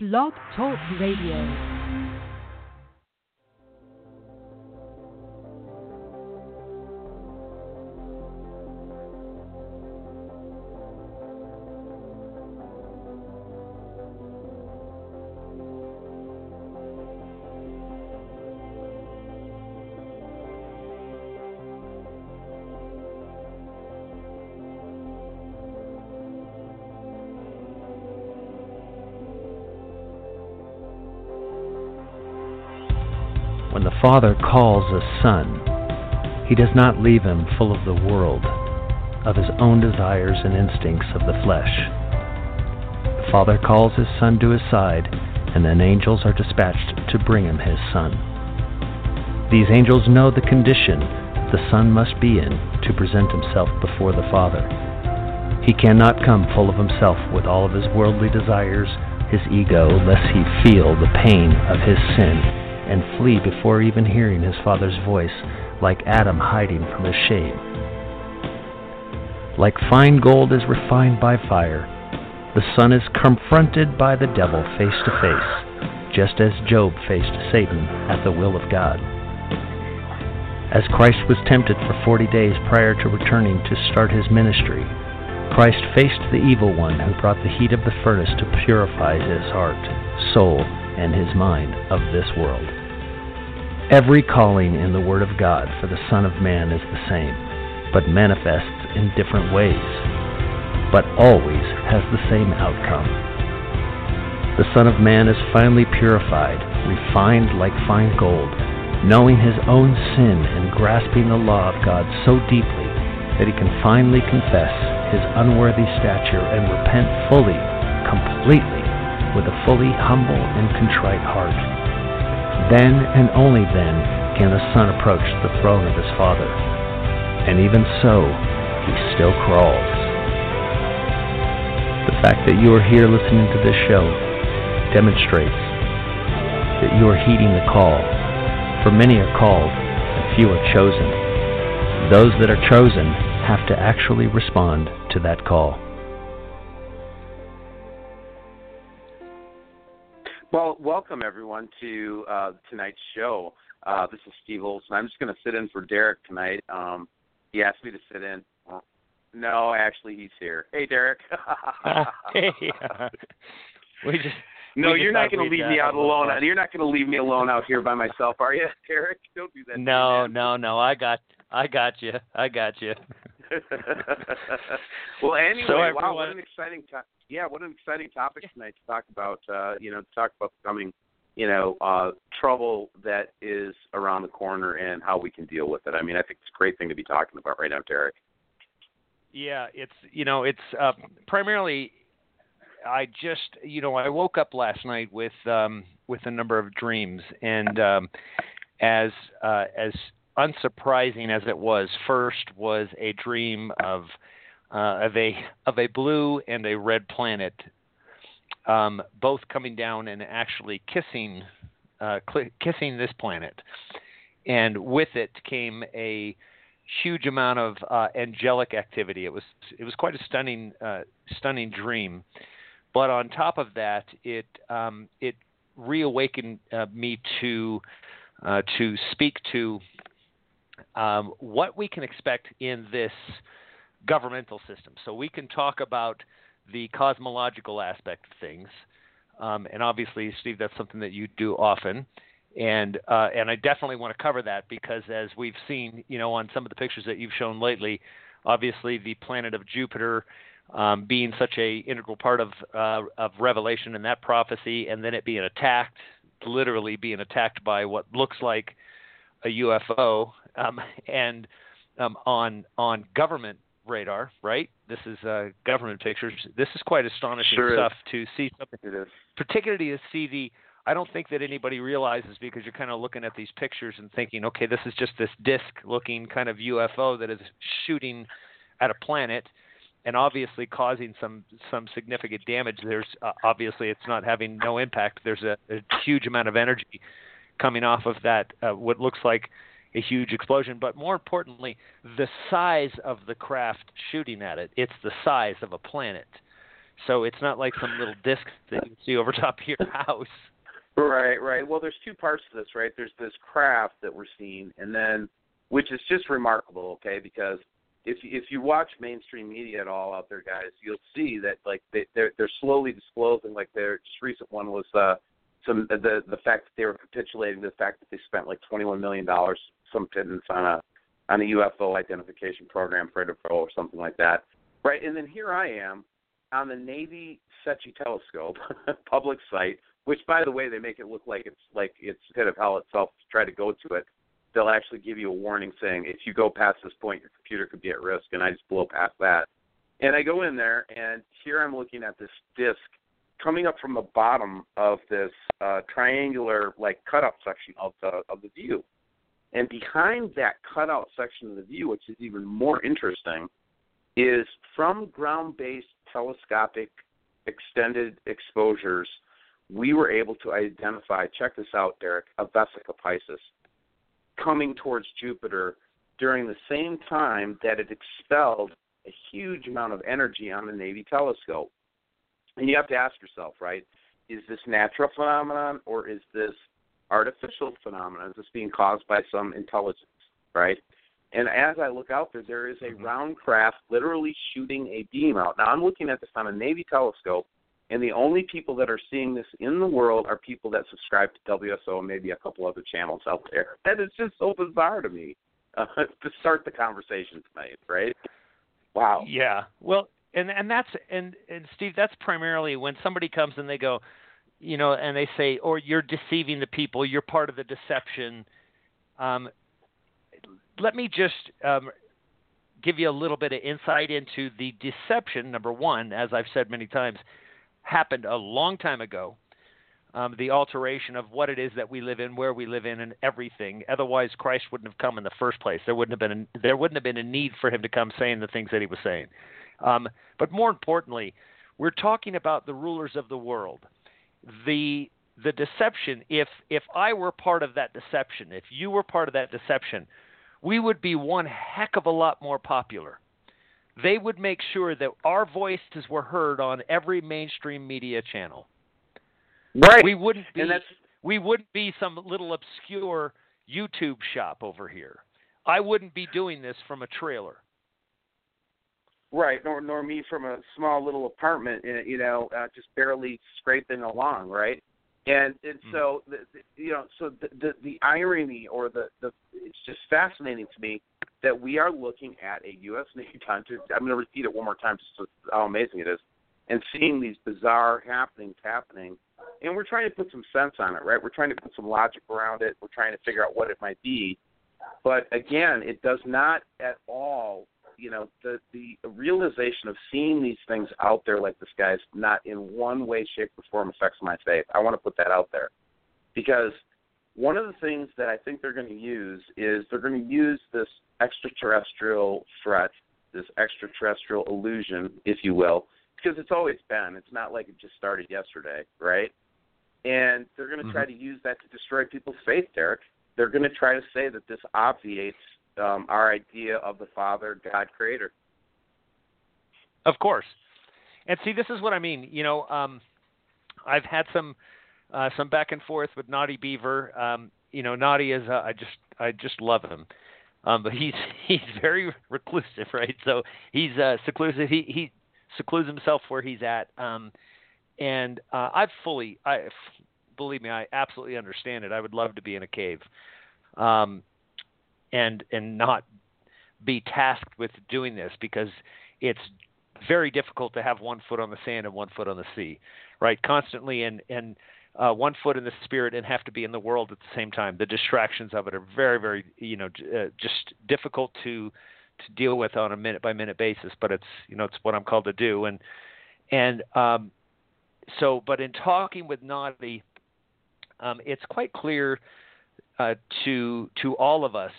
Blog Talk Radio. Father calls a son, he does not leave him full of the world, of his own desires and instincts of the flesh. The Father calls his Son to his side, and then angels are dispatched to bring him his Son. These angels know the condition the Son must be in to present himself before the Father. He cannot come full of himself with all of his worldly desires, his ego, lest he feel the pain of his sin and flee before even hearing his father's voice, like Adam hiding from his shame. Like fine gold is refined by fire, the Son is confronted by the devil face to face, just as Job faced Satan at the will of God. As Christ was tempted for forty days prior to returning to start his ministry, Christ faced the evil one who brought the heat of the furnace to purify his heart, soul, and his mind of this world. Every calling in the Word of God for the Son of Man is the same, but manifests in different ways, but always has the same outcome. The Son of Man is finally purified, refined like fine gold, knowing his own sin and grasping the law of God so deeply that he can finally confess his unworthy stature and repent fully, completely, with a fully humble and contrite heart. Then and only then can the Son approach the throne of his Father. And even so, he still crawls. The fact that you are here listening to this show demonstrates that you are heeding the call. For many are called, and few are chosen. Those that are chosen have to actually respond to that call. Well, welcome everyone to uh, tonight's show. Uh, this is Steve Olson. I'm just going to sit in for Derek tonight. Um, he asked me to sit in. no, actually, he's here. Hey, Derek. hey. we just. No, we you're not going to leave me out alone. You're not going to leave me alone out here by myself, are you, Derek? Don't do that. No, no, no. I got, I got you. I got you. well, anyway, so wow, what an exciting time! Yeah, what an exciting topic tonight to talk about. Uh, you know, to talk about the coming, you know, uh, trouble that is around the corner and how we can deal with it. I mean, I think it's a great thing to be talking about right now, Derek. Yeah, it's you know, it's uh, primarily. I just you know I woke up last night with um, with a number of dreams and um, as uh, as unsurprising as it was, first was a dream of uh, of a of a blue and a red planet, um, both coming down and actually kissing uh, cl- kissing this planet, and with it came a huge amount of uh, angelic activity. It was it was quite a stunning uh, stunning dream, but on top of that, it um, it reawakened uh, me to uh, to speak to um, what we can expect in this governmental system. So we can talk about the cosmological aspect of things, um, and obviously, Steve, that's something that you do often. And uh, and I definitely want to cover that because as we've seen, you know, on some of the pictures that you've shown lately, obviously the planet of Jupiter um, being such a integral part of uh, of Revelation and that prophecy, and then it being attacked, literally being attacked by what looks like a UFO, um, and um, on on government radar, right? This is uh, government pictures. This is quite astonishing sure stuff is. to see something. Particularly to see the. I don't think that anybody realizes because you're kind of looking at these pictures and thinking, okay, this is just this disc-looking kind of UFO that is shooting at a planet, and obviously causing some some significant damage. There's uh, obviously it's not having no impact. There's a, a huge amount of energy coming off of that uh, what looks like a huge explosion, but more importantly, the size of the craft shooting at it. It's the size of a planet. so it's not like some little disc that you see over top of your house. Right, right. Well, there's two parts to this, right? There's this craft that we're seeing, and then which is just remarkable, okay? Because if if you watch mainstream media at all out there, guys, you'll see that like they, they're they're slowly disclosing. Like their just recent one was uh, some the the fact that they were capitulating the fact that they spent like 21 million dollars some pittance on a on a UFO identification program for or something like that, right? And then here I am on the Navy SETI telescope public site which by the way they make it look like it's like it's pit of hell itself to try to go to it they'll actually give you a warning saying if you go past this point your computer could be at risk and i just blow past that and i go in there and here i'm looking at this disc coming up from the bottom of this uh, triangular like cut cutout section of the of the view and behind that cutout section of the view which is even more interesting is from ground based telescopic extended exposures we were able to identify, check this out, Derek, a vesica Piscis coming towards Jupiter during the same time that it expelled a huge amount of energy on the Navy telescope. And you have to ask yourself, right, is this natural phenomenon or is this artificial phenomena Is this being caused by some intelligence, right? And as I look out there, there is a mm-hmm. round craft literally shooting a beam out. Now I'm looking at this on a Navy telescope, and the only people that are seeing this in the world are people that subscribe to WSO and maybe a couple other channels out there. And it's just so bizarre to me uh, to start the conversation tonight, right? Wow. Yeah. Well, and and that's and and Steve, that's primarily when somebody comes and they go, you know, and they say, "Or oh, you're deceiving the people. You're part of the deception." Um, let me just um, give you a little bit of insight into the deception. Number one, as I've said many times, happened a long time ago. Um, the alteration of what it is that we live in, where we live in, and everything. Otherwise, Christ wouldn't have come in the first place. There wouldn't have been a, there wouldn't have been a need for him to come saying the things that he was saying. Um, but more importantly, we're talking about the rulers of the world. The the deception. If if I were part of that deception, if you were part of that deception, we would be one heck of a lot more popular they would make sure that our voices were heard on every mainstream media channel. Right. We wouldn't be we wouldn't be some little obscure YouTube shop over here. I wouldn't be doing this from a trailer. Right, nor nor me from a small little apartment, eh, you know, uh, just barely scraping along, right? And and mm so the, the, you know, so the, the the irony or the the it's just fascinating to me that we are looking at a U.S. Navy. I'm going to repeat it one more time just to how amazing it is, and seeing these bizarre happenings happening, and we're trying to put some sense on it, right? We're trying to put some logic around it. We're trying to figure out what it might be, but again, it does not at all. You know, the the realization of seeing these things out there like this guy's not in one way, shape, or form affects my faith. I want to put that out there because one of the things that I think they're going to use is they're going to use this extraterrestrial threat, this extraterrestrial illusion, if you will, because it's always been. It's not like it just started yesterday, right? And they're going to mm-hmm. try to use that to destroy people's faith, Derek. They're going to try to say that this obviates um, our idea of the Father, God, Creator. Of course. And see, this is what I mean. You know, um, I've had some uh, some back and forth with Naughty Beaver. Um, you know, Naughty is uh, I just I just love him, um, but he's he's very reclusive, right? So he's uh, seclusive. He he secludes himself where he's at, um, and uh, I've fully I believe me, I absolutely understand it. I would love to be in a cave, um, and and not be tasked with doing this because it's very difficult to have one foot on the sand and one foot on the sea, right? Constantly and and uh, one foot in the spirit and have to be in the world at the same time. The distractions of it are very, very, you know, uh, just difficult to to deal with on a minute by minute basis. But it's, you know, it's what I'm called to do. And and um, so, but in talking with Naughty, um, it's quite clear uh, to to all of us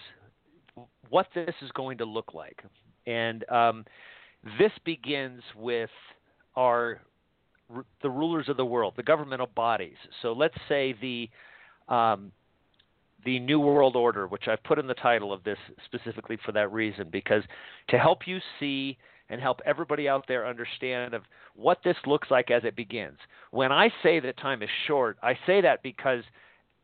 what this is going to look like. And um, this begins with our the rulers of the world, the governmental bodies. So let's say the um, the New World Order, which I've put in the title of this specifically for that reason, because to help you see and help everybody out there understand of what this looks like as it begins. When I say that time is short, I say that because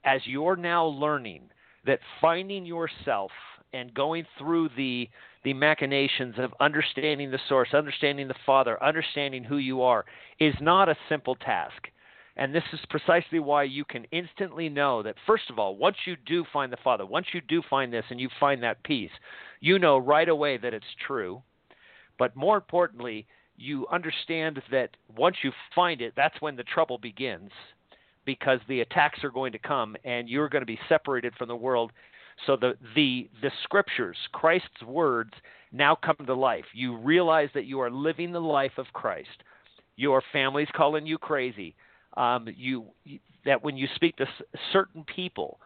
as you're now learning that finding yourself and going through the the machinations of understanding the source, understanding the Father, understanding who you are is not a simple task. And this is precisely why you can instantly know that, first of all, once you do find the Father, once you do find this and you find that peace, you know right away that it's true. But more importantly, you understand that once you find it, that's when the trouble begins because the attacks are going to come and you're going to be separated from the world. So the, the, the scriptures, Christ's words, now come to life. You realize that you are living the life of Christ. Your family's calling you crazy um, you that when you speak to certain people,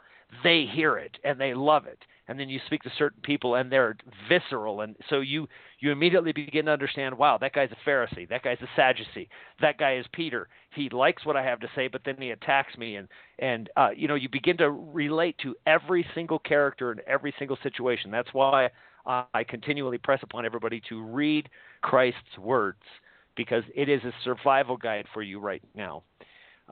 they hear it and they love it. And then you speak to certain people and they're visceral, and so you you immediately begin to understand. Wow, that guy's a Pharisee. That guy's a Sadducee. That guy is Peter. He likes what I have to say, but then he attacks me, and and uh, you know you begin to relate to every single character in every single situation. That's why I continually press upon everybody to read Christ's words because it is a survival guide for you right now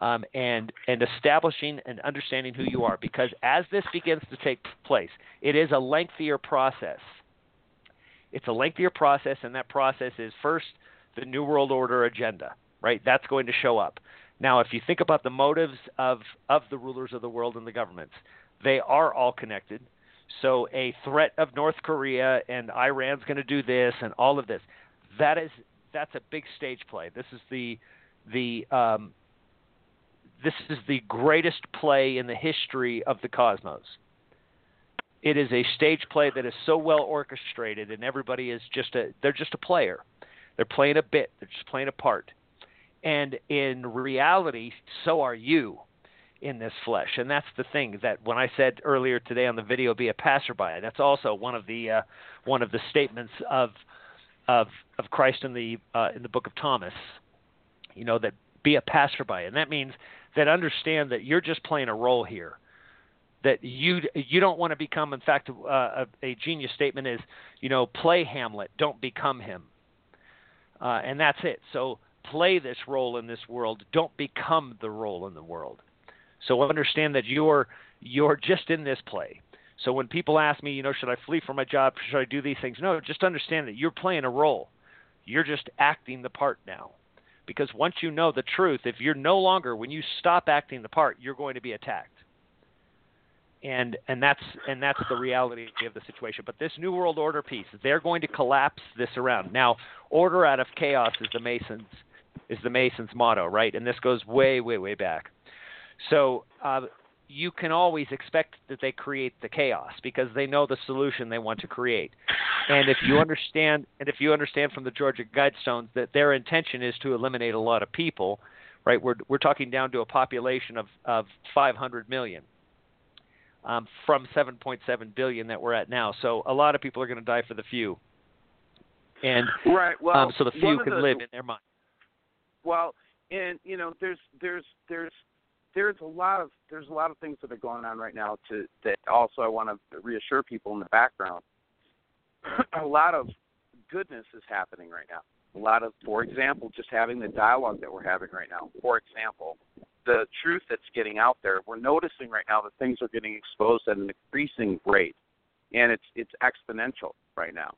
um, and and establishing and understanding who you are. Because as this begins to take place, it is a lengthier process. It's a lengthier process, and that process is first the New World Order agenda, right? That's going to show up. Now, if you think about the motives of, of the rulers of the world and the governments, they are all connected. So, a threat of North Korea and Iran's going to do this and all of this, that is that's a big stage play. This is the the um, this is the greatest play in the history of the cosmos. It is a stage play that is so well orchestrated, and everybody is just a they're just a player. They're playing a bit. They're just playing a part. And in reality, so are you in this flesh. And that's the thing that when I said earlier today on the video, be a passerby. That's also one of the uh, one of the statements of of of Christ in the uh, in the book of Thomas. You know that be a passerby, and that means that understand that you're just playing a role here. That you you don't want to become. In fact, uh, a, a, genius statement is, you know, play Hamlet, don't become him. Uh, and that's it. So play this role in this world. Don't become the role in the world. So understand that you're you're just in this play. So when people ask me, you know, should I flee from my job? Should I do these things? No, just understand that you're playing a role. You're just acting the part now because once you know the truth, if you're no longer when you stop acting the part, you're going to be attacked. And and that's and that's the reality of the situation. But this new world order piece, they're going to collapse this around. Now, order out of chaos is the Masons is the Masons motto, right? And this goes way way way back. So uh, you can always expect that they create the chaos because they know the solution they want to create. And if you understand, and if you understand from the Georgia Guidestones that their intention is to eliminate a lot of people, right? We're we're talking down to a population of of 500 million. Um, from 7.7 billion that we're at now, so a lot of people are going to die for the few, and right. Well, um, so the few can the, live in their mind. Well, and you know, there's there's there's there's a lot of there's a lot of things that are going on right now to that also I want to reassure people in the background. a lot of goodness is happening right now. A lot of, for example, just having the dialogue that we're having right now. For example, the truth that's getting out there. We're noticing right now that things are getting exposed at an increasing rate, and it's it's exponential right now.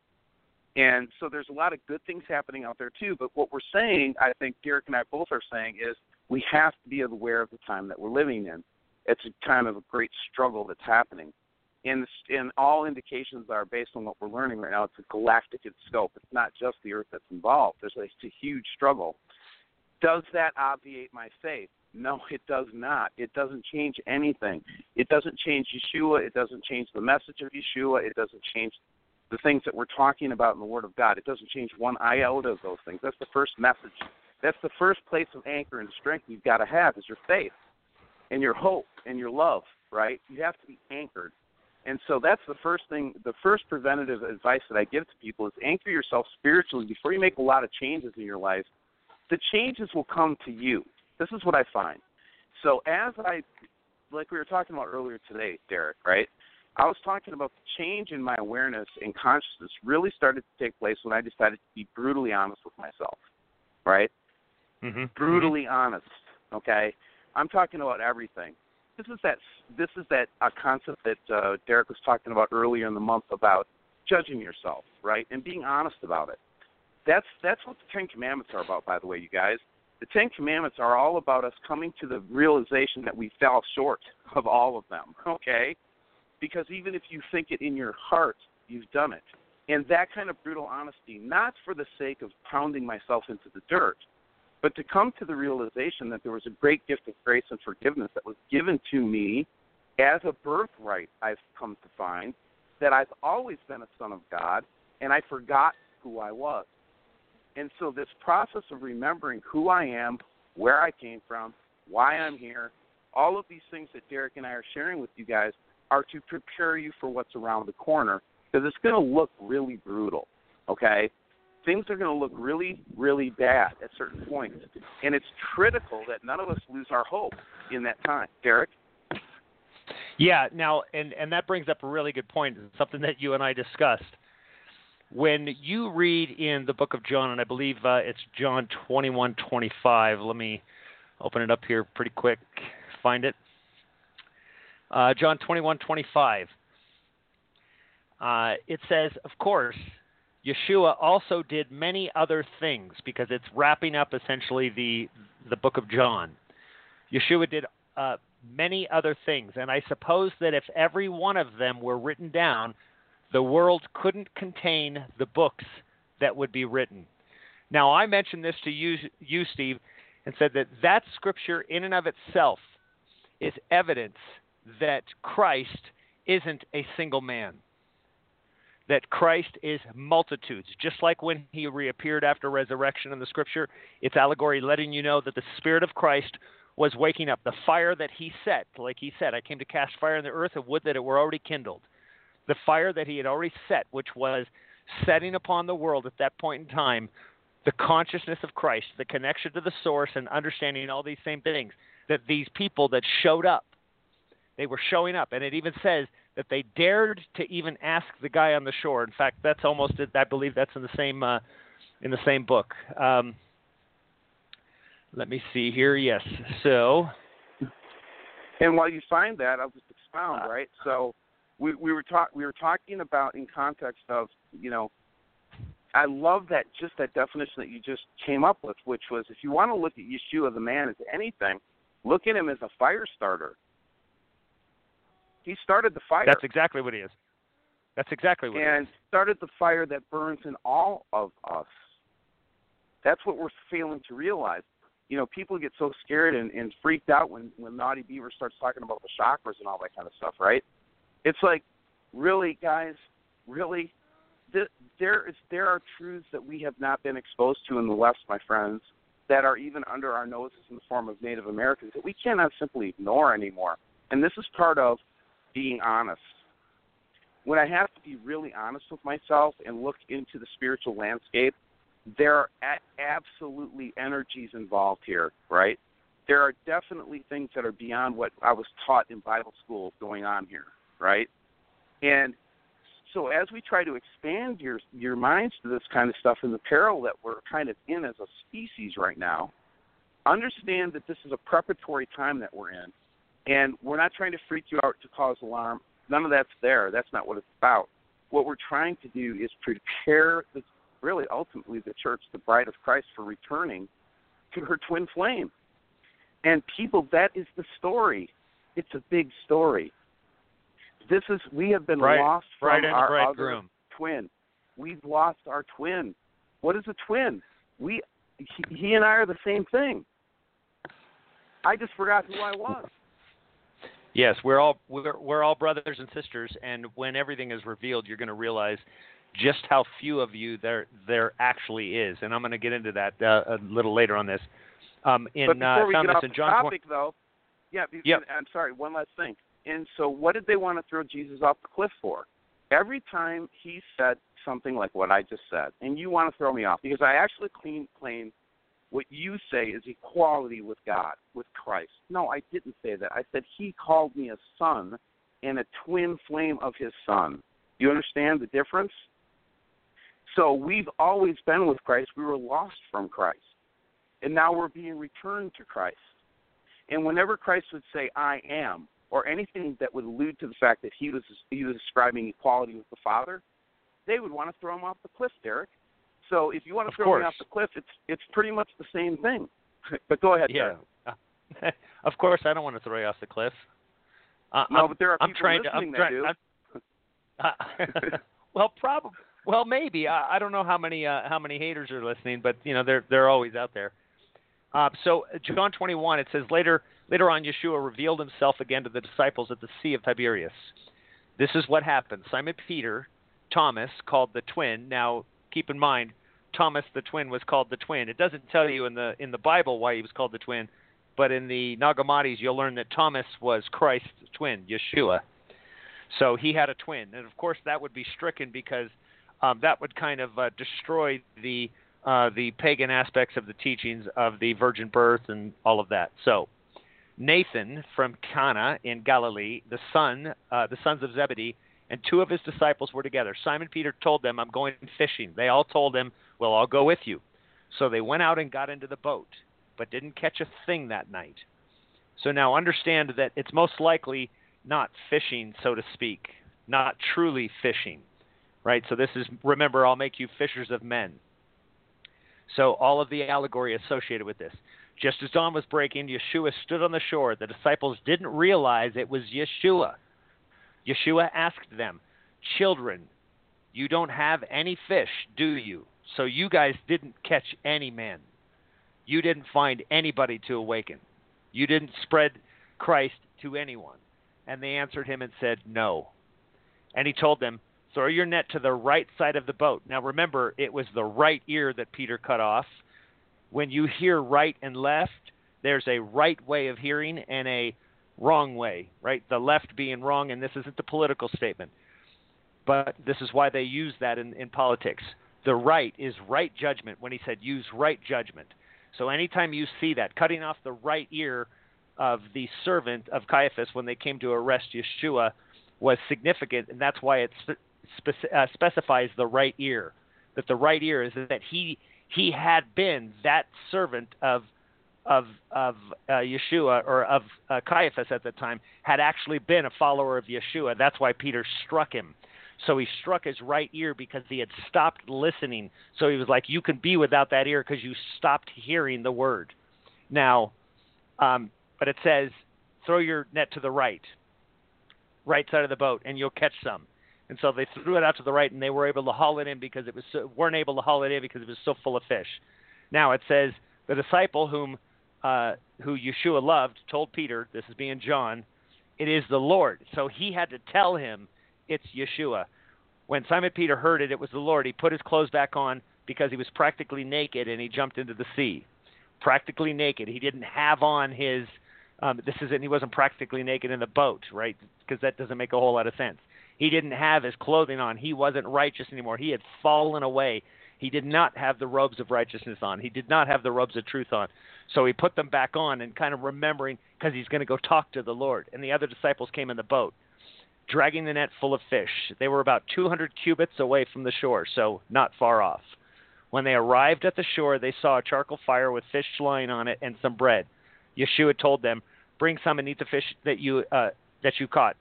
And so there's a lot of good things happening out there too. But what we're saying, I think Derek and I both are saying, is we have to be aware of the time that we're living in. It's a time of a great struggle that's happening. And, and all indications are based on what we're learning right now. It's a galactic in scope. It's not just the Earth that's involved. There's a, it's a huge struggle. Does that obviate my faith? No, it does not. It doesn't change anything. It doesn't change Yeshua. It doesn't change the message of Yeshua. It doesn't change the things that we're talking about in the Word of God. It doesn't change one iota of those things. That's the first message that's the first place of anchor and strength you've got to have is your faith and your hope and your love, right? You have to be anchored. And so that's the first thing, the first preventative advice that I give to people is anchor yourself spiritually before you make a lot of changes in your life. The changes will come to you. This is what I find. So as I, like we were talking about earlier today, Derek, right? I was talking about the change in my awareness and consciousness really started to take place when I decided to be brutally honest with myself. Right? Mm-hmm. Brutally honest. Okay? I'm talking about everything. This is that this is that uh, concept that uh, Derek was talking about earlier in the month about judging yourself, right? And being honest about it. That's that's what the Ten Commandments are about, by the way, you guys. The Ten Commandments are all about us coming to the realization that we fell short of all of them. Okay? because even if you think it in your heart, you've done it. And that kind of brutal honesty, not for the sake of pounding myself into the dirt, but to come to the realization that there was a great gift of grace and forgiveness that was given to me as a birthright, I've come to find, that I've always been a son of God, and I forgot who I was. And so, this process of remembering who I am, where I came from, why I'm here, all of these things that Derek and I are sharing with you guys are to prepare you for what's around the corner because it's going to look really brutal. Okay? Things are going to look really, really bad at certain points. And it's critical that none of us lose our hope in that time. Derek? Yeah, now, and, and that brings up a really good point, something that you and I discussed. When you read in the book of John, and I believe uh, it's John 21 25, let me open it up here pretty quick, find it. Uh, John 21 25. Uh, it says, of course, Yeshua also did many other things because it's wrapping up essentially the the book of John. Yeshua did uh, many other things, and I suppose that if every one of them were written down, the world couldn't contain the books that would be written. Now, I mentioned this to you, you Steve, and said that that scripture in and of itself is evidence that Christ isn't a single man. That Christ is multitudes. Just like when he reappeared after resurrection in the scripture, it's allegory letting you know that the Spirit of Christ was waking up. The fire that he set, like he said, I came to cast fire in the earth of wood that it were already kindled. The fire that he had already set, which was setting upon the world at that point in time, the consciousness of Christ, the connection to the source, and understanding all these same things. That these people that showed up they were showing up, and it even says that they dared to even ask the guy on the shore. In fact, that's almost I believe that's in the same uh, in the same book. Um, let me see here. Yes, so. And while you find that, I'll just expound. Uh, right. So we we were talk we were talking about in context of you know I love that just that definition that you just came up with, which was if you want to look at Yeshua the man as anything, look at him as a fire starter. He started the fire. That's exactly what he is. That's exactly what and started the fire that burns in all of us. That's what we're failing to realize. You know, people get so scared and, and freaked out when when Naughty Beaver starts talking about the chakras and all that kind of stuff, right? It's like, really, guys, really, there is there are truths that we have not been exposed to in the West, my friends, that are even under our noses in the form of Native Americans that we cannot simply ignore anymore. And this is part of being honest. When I have to be really honest with myself and look into the spiritual landscape, there are absolutely energies involved here, right? There are definitely things that are beyond what I was taught in Bible school going on here, right? And so as we try to expand your your minds to this kind of stuff in the peril that we're kind of in as a species right now, understand that this is a preparatory time that we're in and we're not trying to freak you out to cause alarm. None of that's there. That's not what it's about. What we're trying to do is prepare the, really ultimately the church, the bride of Christ, for returning to her twin flame. And people, that is the story. It's a big story. This is we have been lost from our other groom. twin. We've lost our twin. What is a twin? We he, he and I are the same thing. I just forgot who I was. Yes, we're all we're, we're all brothers and sisters, and when everything is revealed, you're going to realize just how few of you there there actually is, and I'm going to get into that uh, a little later on this. Um, in but before uh, we get off the John topic, 20, though, yeah, yep. I'm sorry. One last thing. And so, what did they want to throw Jesus off the cliff for? Every time he said something like what I just said, and you want to throw me off because I actually clean, claim what you say is equality with God, with Christ. No, I didn't say that. I said he called me a son and a twin flame of his Son. You understand the difference? So we've always been with Christ. We were lost from Christ. And now we're being returned to Christ. And whenever Christ would say, I am, or anything that would allude to the fact that he was he was describing equality with the Father, they would want to throw him off the cliff, Derek. So if you want to of throw course. me off the cliff, it's it's pretty much the same thing. but go ahead, Yeah. Of course, I don't want to throw you off the cliff. Uh, No, I'm, but there are I'm people trying to. listening I'm that trying. do. I'm- uh, well, probably. Well, maybe. I, I don't know how many uh, how many haters are listening, but you know they're they're always out there. Uh, so John 21, it says later later on, Yeshua revealed himself again to the disciples at the Sea of Tiberias. This is what happened. Simon Peter, Thomas, called the twin. Now, keep in mind, Thomas the twin was called the twin. It doesn't tell you in the in the Bible why he was called the twin, but in the Nag Hammadis you'll learn that Thomas was Christ's twin, Yeshua. So he had a twin, and of course that would be stricken because um, that would kind of uh, destroy the uh, the pagan aspects of the teachings of the virgin birth and all of that. So Nathan from Cana in Galilee, the son, uh, the sons of Zebedee, and two of his disciples were together. Simon Peter told them, "I'm going fishing." They all told him, "Well, I'll go with you." So they went out and got into the boat, but didn't catch a thing that night. So now understand that it's most likely not fishing, so to speak, not truly fishing, right? So this is remember, I'll make you fishers of men. So all of the allegory associated with this. Just as dawn was breaking, Yeshua stood on the shore. The disciples didn't realize it was Yeshua. Yeshua asked them, Children, you don't have any fish, do you? So you guys didn't catch any men. You didn't find anybody to awaken. You didn't spread Christ to anyone. And they answered him and said, No. And he told them, Throw your net to the right side of the boat. Now remember, it was the right ear that Peter cut off. When you hear right and left, there's a right way of hearing and a wrong way, right? The left being wrong, and this isn't a political statement, but this is why they use that in, in politics. The right is right judgment when he said use right judgment. So anytime you see that, cutting off the right ear of the servant of Caiaphas when they came to arrest Yeshua was significant, and that's why it spe- uh, specifies the right ear. That the right ear is that he he had been that servant of of of uh, Yeshua or of uh, Caiaphas at the time had actually been a follower of Yeshua. That's why Peter struck him. So he struck his right ear because he had stopped listening. So he was like, "You can be without that ear because you stopped hearing the word." Now, um, but it says, "Throw your net to the right, right side of the boat, and you'll catch some." And so they threw it out to the right, and they were able to haul it in because it was so, weren't able to haul it in because it was so full of fish. Now it says the disciple whom uh, who Yeshua loved told Peter, this is being John, it is the Lord. So he had to tell him it's Yeshua. When Simon Peter heard it, it was the Lord. He put his clothes back on because he was practically naked, and he jumped into the sea. Practically naked. He didn't have on his. Um, this isn't. He wasn't practically naked in the boat, right? Because that doesn't make a whole lot of sense. He didn't have his clothing on. He wasn't righteous anymore. He had fallen away. He did not have the robes of righteousness on. He did not have the robes of truth on. So he put them back on and kind of remembering because he's going to go talk to the Lord. And the other disciples came in the boat, dragging the net full of fish. They were about 200 cubits away from the shore, so not far off. When they arrived at the shore, they saw a charcoal fire with fish lying on it and some bread. Yeshua told them, "Bring some and eat the fish that you uh, that you caught."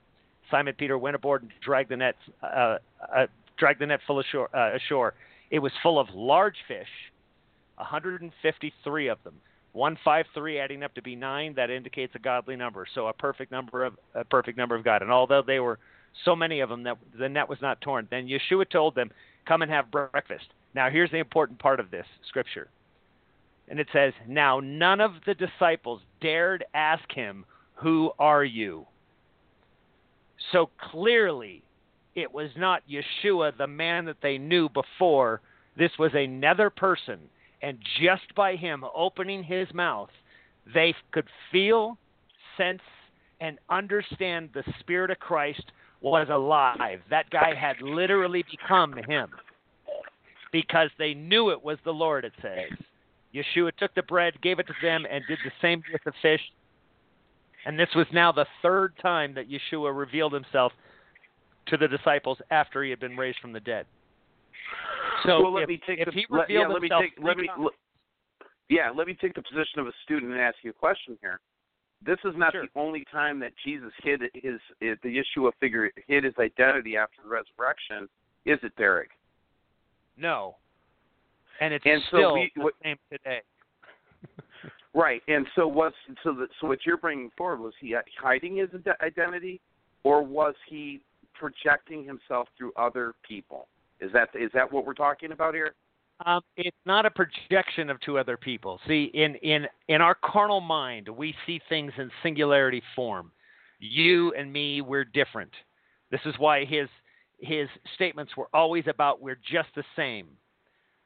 Simon Peter went aboard and dragged the net, uh, uh, dragged the net full ashore, uh, ashore. It was full of large fish, 153 of them. 153 adding up to be nine. That indicates a godly number, so a perfect number of a perfect number of God. And although they were so many of them that the net was not torn, then Yeshua told them, "Come and have breakfast." Now here's the important part of this scripture. And it says, Now none of the disciples dared ask him, Who are you? So clearly, it was not Yeshua, the man that they knew before. This was another person. And just by him opening his mouth, they could feel, sense, and understand the Spirit of Christ was alive. That guy had literally become him because they knew it was the Lord, it says. Yeshua took the bread, gave it to them, and did the same with the fish. And this was now the third time that Yeshua revealed himself to the disciples after he had been raised from the dead. So well, let if, me take if the, he let, yeah, let me take let me l- yeah let me take the position of a student and ask you a question here. This is not Sure. the only time that Jesus hid his, his the Yeshua figure hid his identity after the resurrection, is it, Derek? no, and it's And so still we- the what- same today. Right. And so what's so that so what you're bringing forward was he hiding his identity, or was he projecting himself through other people? Is that is that what we're talking about here? Um, it's not a projection of two other people. See, in in in our carnal mind, we see things in singularity form. You and me, we're different. This is why his his statements were always about we're just the same,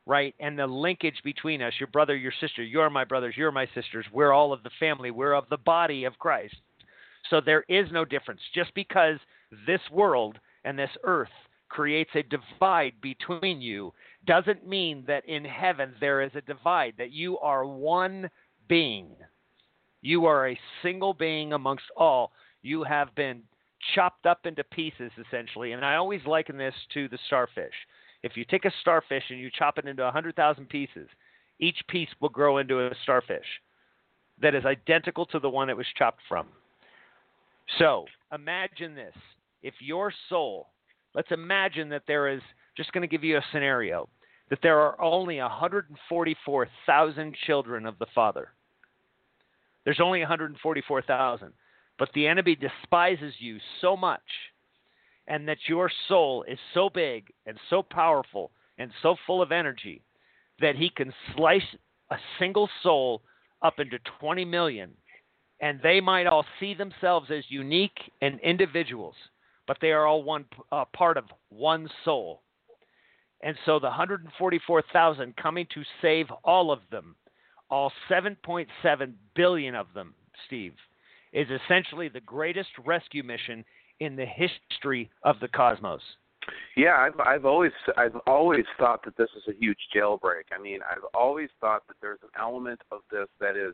right? And the linkage between us, your brother, your sister, you're my brothers, you're my sisters. We're all of the family. We're of the body of Christ. So there is no difference. Just because this world and this earth creates a divide between you doesn't mean that in heaven there is a divide, that you are one being. You are a single being amongst all. You have been chopped up into pieces, essentially. And I always liken this to the starfish. If you take a starfish and you chop it into 100,000 pieces, each piece will grow into a starfish that is identical to the one it was chopped from. So imagine this. If your soul, let's imagine that there is, just going to give you a scenario, that there are only 144,000 children of the Father. There's only 144,000. But the enemy despises you so much, and that your soul is so big and so powerful and so full of energy that he can slice a single soul up into 20 million, and they might all see themselves as unique and individuals, but they are all one uh, part of one soul. And so the 144,000 coming to save all of them, all 7.7 billion of them, Steve, is essentially the greatest rescue mission in the history of the cosmos. Yeah, I've I've always I've always thought that this is a huge jailbreak. I mean, I've always thought that there's an element of this that is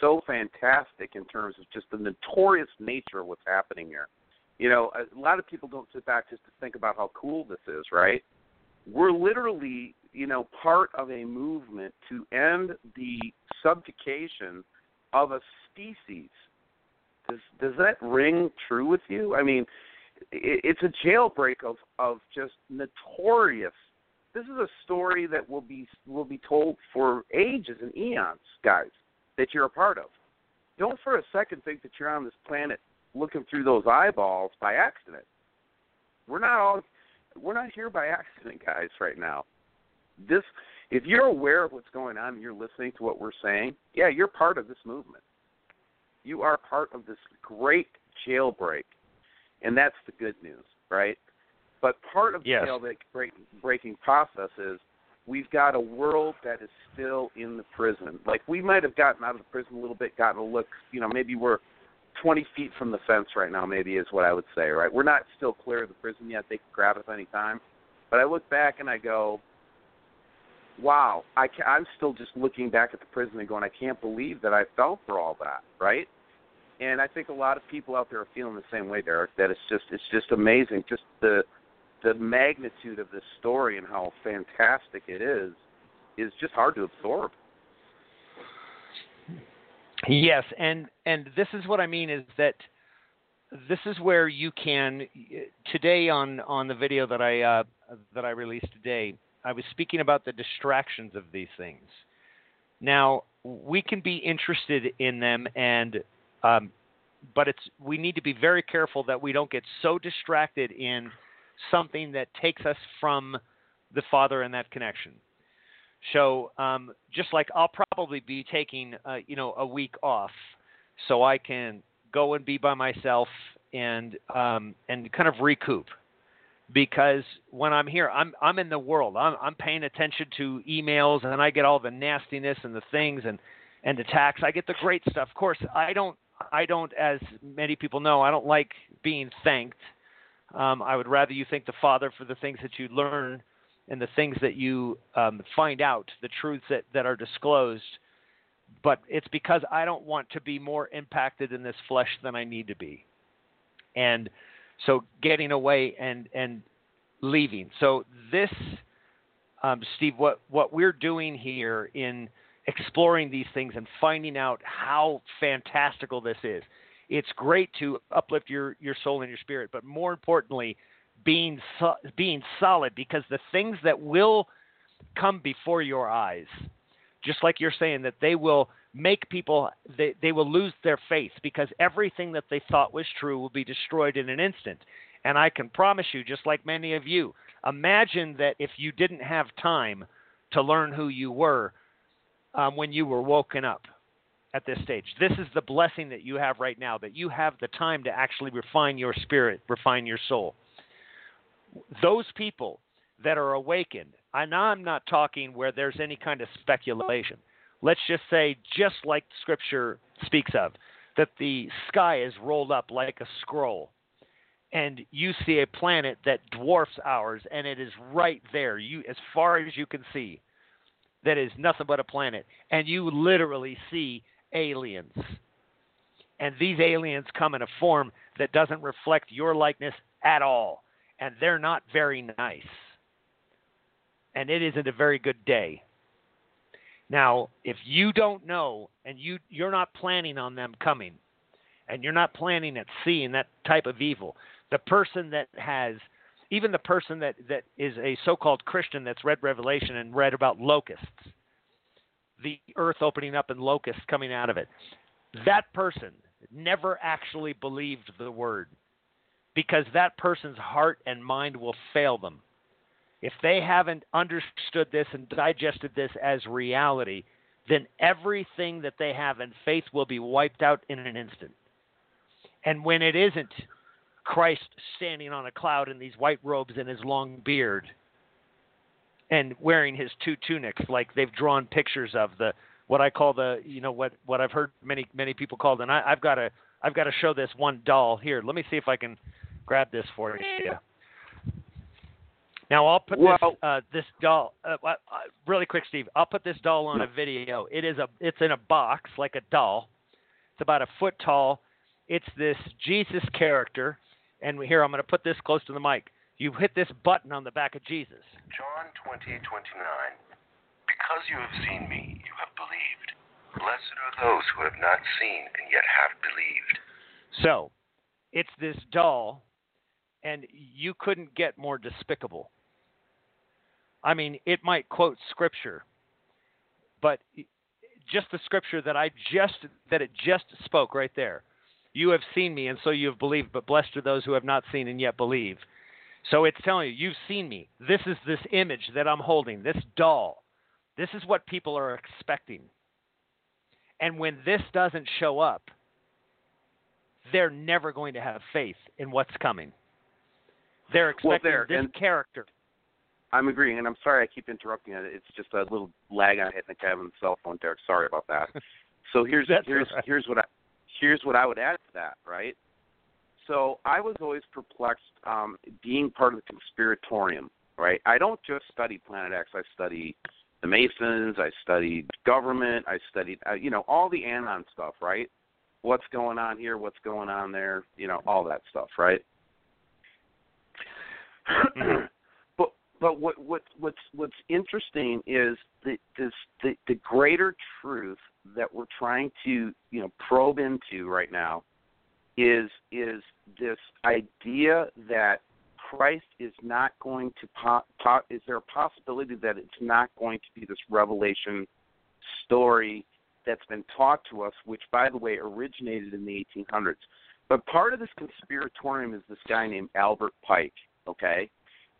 so fantastic in terms of just the notorious nature of what's happening here. You know, a lot of people don't sit back just to think about how cool this is, right? We're literally, you know, part of a movement to end the subjugation of a species. Does does that ring true with you? I mean, it, it's a jailbreak of of just notorious. This is a story that will be will be told for ages and eons, guys, that you're a part of. Don't for a second think that you're on this planet looking through those eyeballs by accident. We're not all we're not here by accident, guys, right now. This if you're aware of what's going on and you're listening to what we're saying, yeah, you're part of this movement. You are part of this great jailbreak. And that's the good news, right? But part of the Yes. jailbreak break, breaking process is we've got a world that is still in the prison. Like we might have gotten out of the prison a little bit, gotten a look, you know, maybe we're 20 feet from the fence right now, maybe is what I would say, right? We're not still clear of the prison yet. They can grab us any time. But I look back and I go, wow, I ca- I'm still just looking back at the prison and going, I can't believe that I fell for all that, right? And I think a lot of people out there are feeling the same way, Derek. That it's just it's just amazing, just the the magnitude of this story and how fantastic it is is just hard to absorb. Yes, and and this is what I mean is that this is where you can today on on the video that I uh, that I released today. I was speaking about the distractions of these things. Now we can be interested in them, and um, but it's we need to be very careful that we don't get so distracted in something that takes us from the Father and that connection. So um, just like I'll probably be taking uh, you know a week off, so I can go and be by myself and um, and kind of recoup. Because when I'm here, I'm I'm in the world. I'm I'm paying attention to emails and I get all the nastiness and the things and and attacks. I get the great stuff. Of course, I don't I don't, as many people know, I don't like being thanked. Um, I would rather you thank the Father for the things that you learn and the things that you um, find out, the truths that, that are disclosed. but it's because I don't want to be more impacted in this flesh than I need to be. And so getting away and and leaving. So this, um, Steve, what what we're doing here in exploring these things and finding out how fantastical this is. It's great to uplift your your soul and your spirit, but more importantly, being so, being solid because the things that will come before your eyes, just like you're saying that they will make people they, they will lose their faith because everything that they thought was true will be destroyed in an instant. And I can promise you, just like many of you, imagine that if you didn't have time to learn who you were um, when you were woken up at this stage. This is the blessing that you have right now, that you have the time to actually refine your spirit, refine your soul. Those people that are awakened, and I'm not talking where there's any kind of speculation. Let's just say, just like Scripture speaks of, that the sky is rolled up like a scroll, and you see a planet that dwarfs ours, and it is right there, you as far as you can see that is nothing but a planet, and you literally see aliens. And these aliens come in a form that doesn't reflect your likeness at all, and they're not very nice. And it isn't a very good day. Now, if you don't know and you you're not planning on them coming, and you're not planning at seeing that type of evil, the person that has even the person that, that is a so-called Christian that's read Revelation and read about locusts, the earth opening up and locusts coming out of it, that person never actually believed the word because that person's heart and mind will fail them. If they haven't understood this and digested this as reality, then everything that they have in faith will be wiped out in an instant. And when it isn't, Christ standing on a cloud in these white robes and his long beard and wearing his two tunics like they've drawn pictures of the what I call the you know what what I've heard many many people call and I, I've got to I've got to show this one doll here. Let me see if I can grab this for you. Now I'll put well, this uh, this doll uh, uh, really quick, Steve. I'll put this doll on a video. It is a it's in a box like a doll. It's about a foot tall. It's this Jesus character and here, I'm going to put this close to the mic. You hit this button on the back of Jesus. John 20, 29. Because you have seen me, you have believed. Blessed are those who have not seen and yet have believed. So, it's this doll, and you couldn't get more despicable. I mean, it might quote scripture, but just the scripture that I just that it just spoke right there you have seen me, and so you have believed, but blessed are those who have not seen and yet believe. So it's telling you, you've seen me. This is this image that I'm holding, this doll. This is what people are expecting. And when this doesn't show up, they're never going to have faith in what's coming. They're expecting well, this character. I'm agreeing, and I'm sorry I keep interrupting. It's just a little lag I think I have on the cell phone, Derek. Sorry about that. So here's here's right. here's what I here's what I would add to that, right? So I was always perplexed um, being part of the conspiratorium, right? I don't just study Planet X. I study the Masons. I studied government. I studied, uh, you know, all the anon stuff, right? What's going on here? What's going on there? You know, all that stuff, right? Mm-hmm. but but what what what's what's interesting is the this the the greater truth that we're trying to you know probe into right now is is this idea that Christ is not going to po- po- is there a possibility that it's not going to be this revelation story that's been taught to us, which by the way originated in the 1800s. But part of this conspiratorium is this guy named Albert Pike, okay?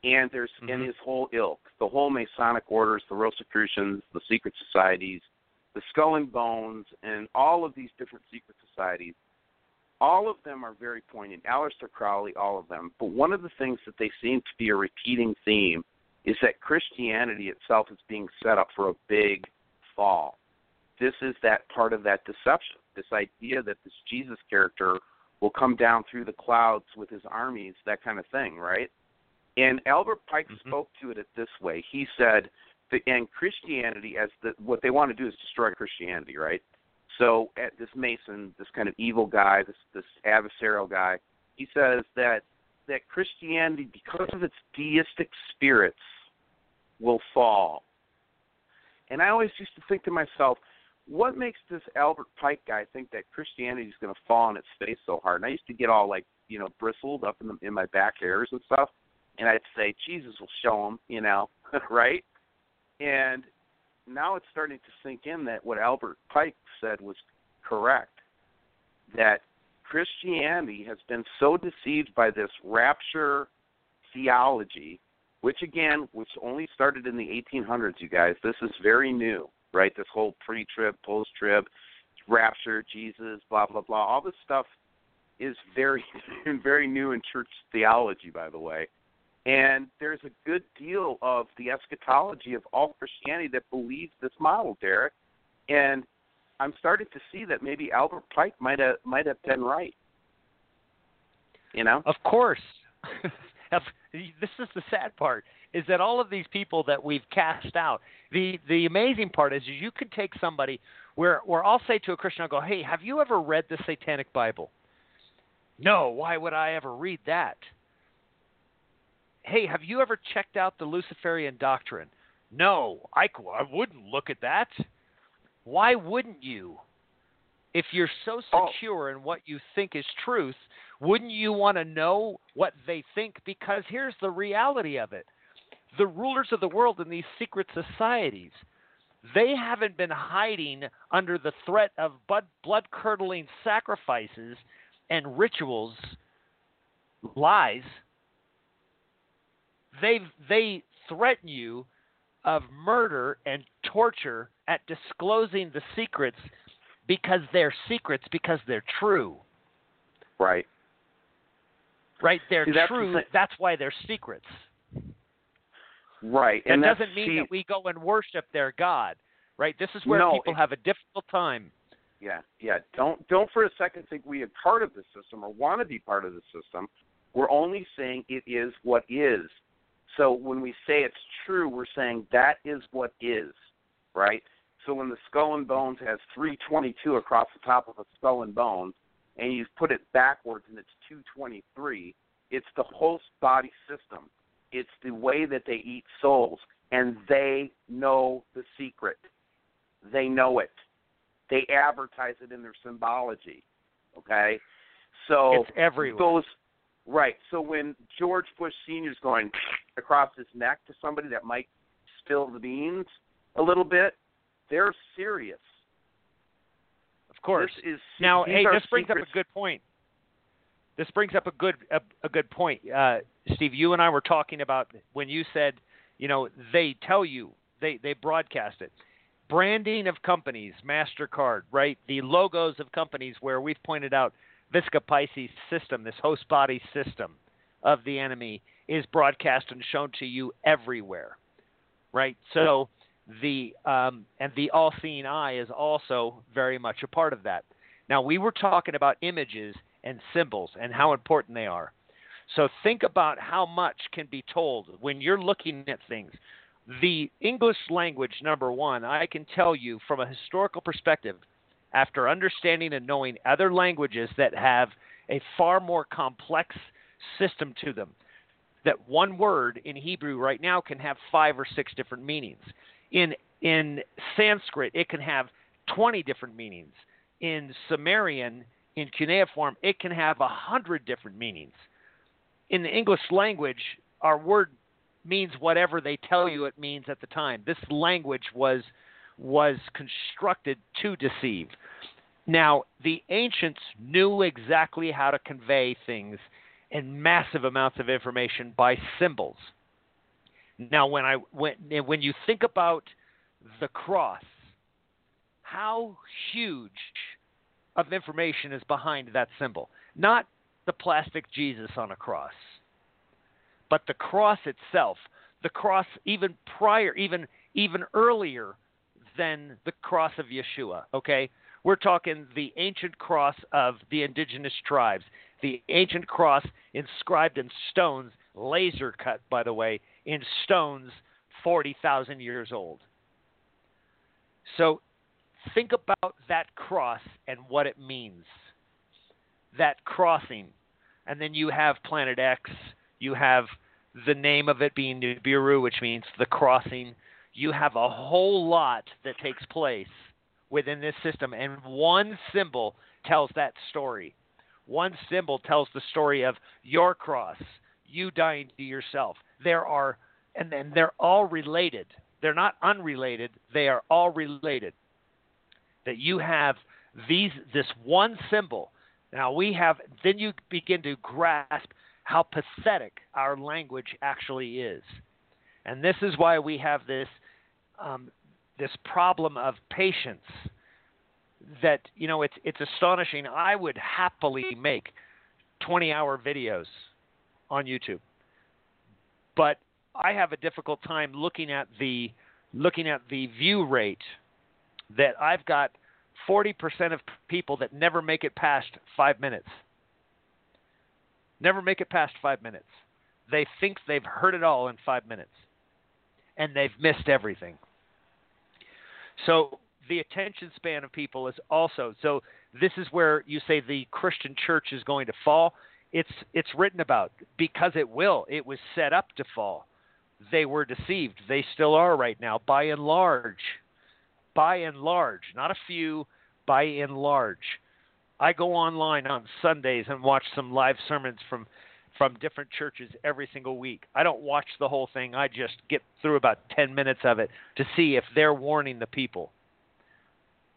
And there's mm-hmm. in his whole ilk, the whole Masonic orders, the Rosicrucians, the secret societies, the Skull and Bones, and all of these different secret societies, all of them are very poignant. Aleister Crowley, all of them. But one of the things that they seem to be a repeating theme is that Christianity itself is being set up for a big fall. This is that part of that deception. This idea that this Jesus character will come down through the clouds with his armies, that kind of thing, right? And Albert Pike mm-hmm. spoke to it this way. He said, the, and Christianity as the what they want to do is destroy Christianity, right? So at this Mason, this kind of evil guy, this this adversarial guy, he says that that Christianity, because of its deistic spirits, will fall. And I always used to think to myself, what makes this Albert Pike guy think that Christianity is going to fall on its face so hard? And I used to get all like, you know, bristled up in the, in my back hairs and stuff, and I'd say Jesus will show him, you know, right? And now it's starting to sink in that what Albert Pike said was correct. That Christianity has been so deceived by this rapture theology, which again, which only started in the 1800s, you guys. This is very new, right? This whole pre-trib, post-trib, rapture, Jesus, blah blah blah. All this stuff is very, very new in church theology, by the way. And there's a good deal of the eschatology of all Christianity that believes this model, Derek. And I'm starting to see that maybe Albert Pike might have might have been right. You know? Of course. this is the sad part is that all of these people that we've cast out. The the amazing part is you can take somebody where where I'll say to a Christian, I'll go, Hey, have you ever read the Satanic Bible? No, why would I ever read that? Hey, have you ever checked out the Luciferian doctrine? No, I, I wouldn't look at that. Why wouldn't you? If you're so Oh. secure in what you think is truth, wouldn't you want to know what they think? Because here's the reality of it the rulers of the world in these secret societies, they haven't been hiding under the threat of blood curdling sacrifices and rituals, lies. They they threaten you of murder and torture at disclosing the secrets because they're secrets because they're true. Right. Right? They're See, that's true. thing. That's why they're secrets. Right. That and doesn't mean that we go and worship their God. Right? This is where No, people it- have a difficult time. Yeah, yeah. Don't don't for a second think we are part of the system or want to be part of the system. We're only saying it is what is. So when we say it's true, we're saying that is what is, right? So when the skull and bones has 322 across the top of a skull and bones, and you put it backwards and it's 223, it's the host body system. It's the way that they eat souls, and they know the secret. They know it they advertise it in their symbology. Okay, so it's everywhere. those right. So when George Bush Senior's going across his neck to somebody that might spill the beans a little bit, they're serious. of course. This is Now, hey, this brings up a good point. This brings up a good a, a good point, uh, Steve. You and I were talking about when you said, you know, they tell you they they broadcast it. Branding of companies, Mastercard, right? The logos of companies where we've pointed out Vesica Piscis system, this host body system of the enemy, is broadcast and shown to you everywhere, right? So the um, and the all-seeing eye is also very much a part of that. Now we were talking about images and symbols and how important they are. So think about how much can be told when you're looking at things. The English language, number one, I can tell you from a historical perspective, after understanding and knowing other languages that have a far more complex system to them, that one word in Hebrew right now can have five or six different meanings. In in Sanskrit, it can have 20 different meanings. In Sumerian, in cuneiform, it can have a hundred different meanings. In the English language, our word means whatever they tell you it means at the time. This language was was constructed to deceive. Now, the ancients knew exactly how to convey things and massive amounts of information by symbols. Now, when I when when you think about the cross, how huge of information is behind that symbol? Not the plastic Jesus on a cross, but the cross itself. The cross, even prior, even even earlier than the cross of Yeshua. Okay, we're talking the ancient cross of the indigenous tribes, the ancient cross inscribed in stones, laser cut, by the way, in stones 40,000 years old. So think about that cross and what it means. That crossing. And then you have Planet X, you have the name of it being Nibiru, which means the crossing. You have a whole lot that takes place within this system, and one symbol tells that story. One symbol tells the story of your cross, you dying to yourself. There are, and then they're all related. They're not unrelated. They are all related. That you have these, this one symbol. Now we have. Then you begin to grasp how pathetic our language actually is, and this is why we have this um, this problem of patience that you know it's it's astonishing. I would happily make 20 hour videos on YouTube, but I have a difficult time looking at the looking at the view rate that I've got 40% of people that never make it past 5 minutes. Never make it past 5 minutes. They think they've heard it all in 5 minutes and they've missed everything. So the attention span of people is also so this is where you say the Christian church is going to fall. It's it's written about because it will. It was set up to fall. They were deceived. They still are right now by and large. By and large, not a few, by and large. I go online on Sundays and watch some live sermons from from different churches every single week. I don't watch the whole thing. I just get through about 10 minutes of it to see if they're warning the people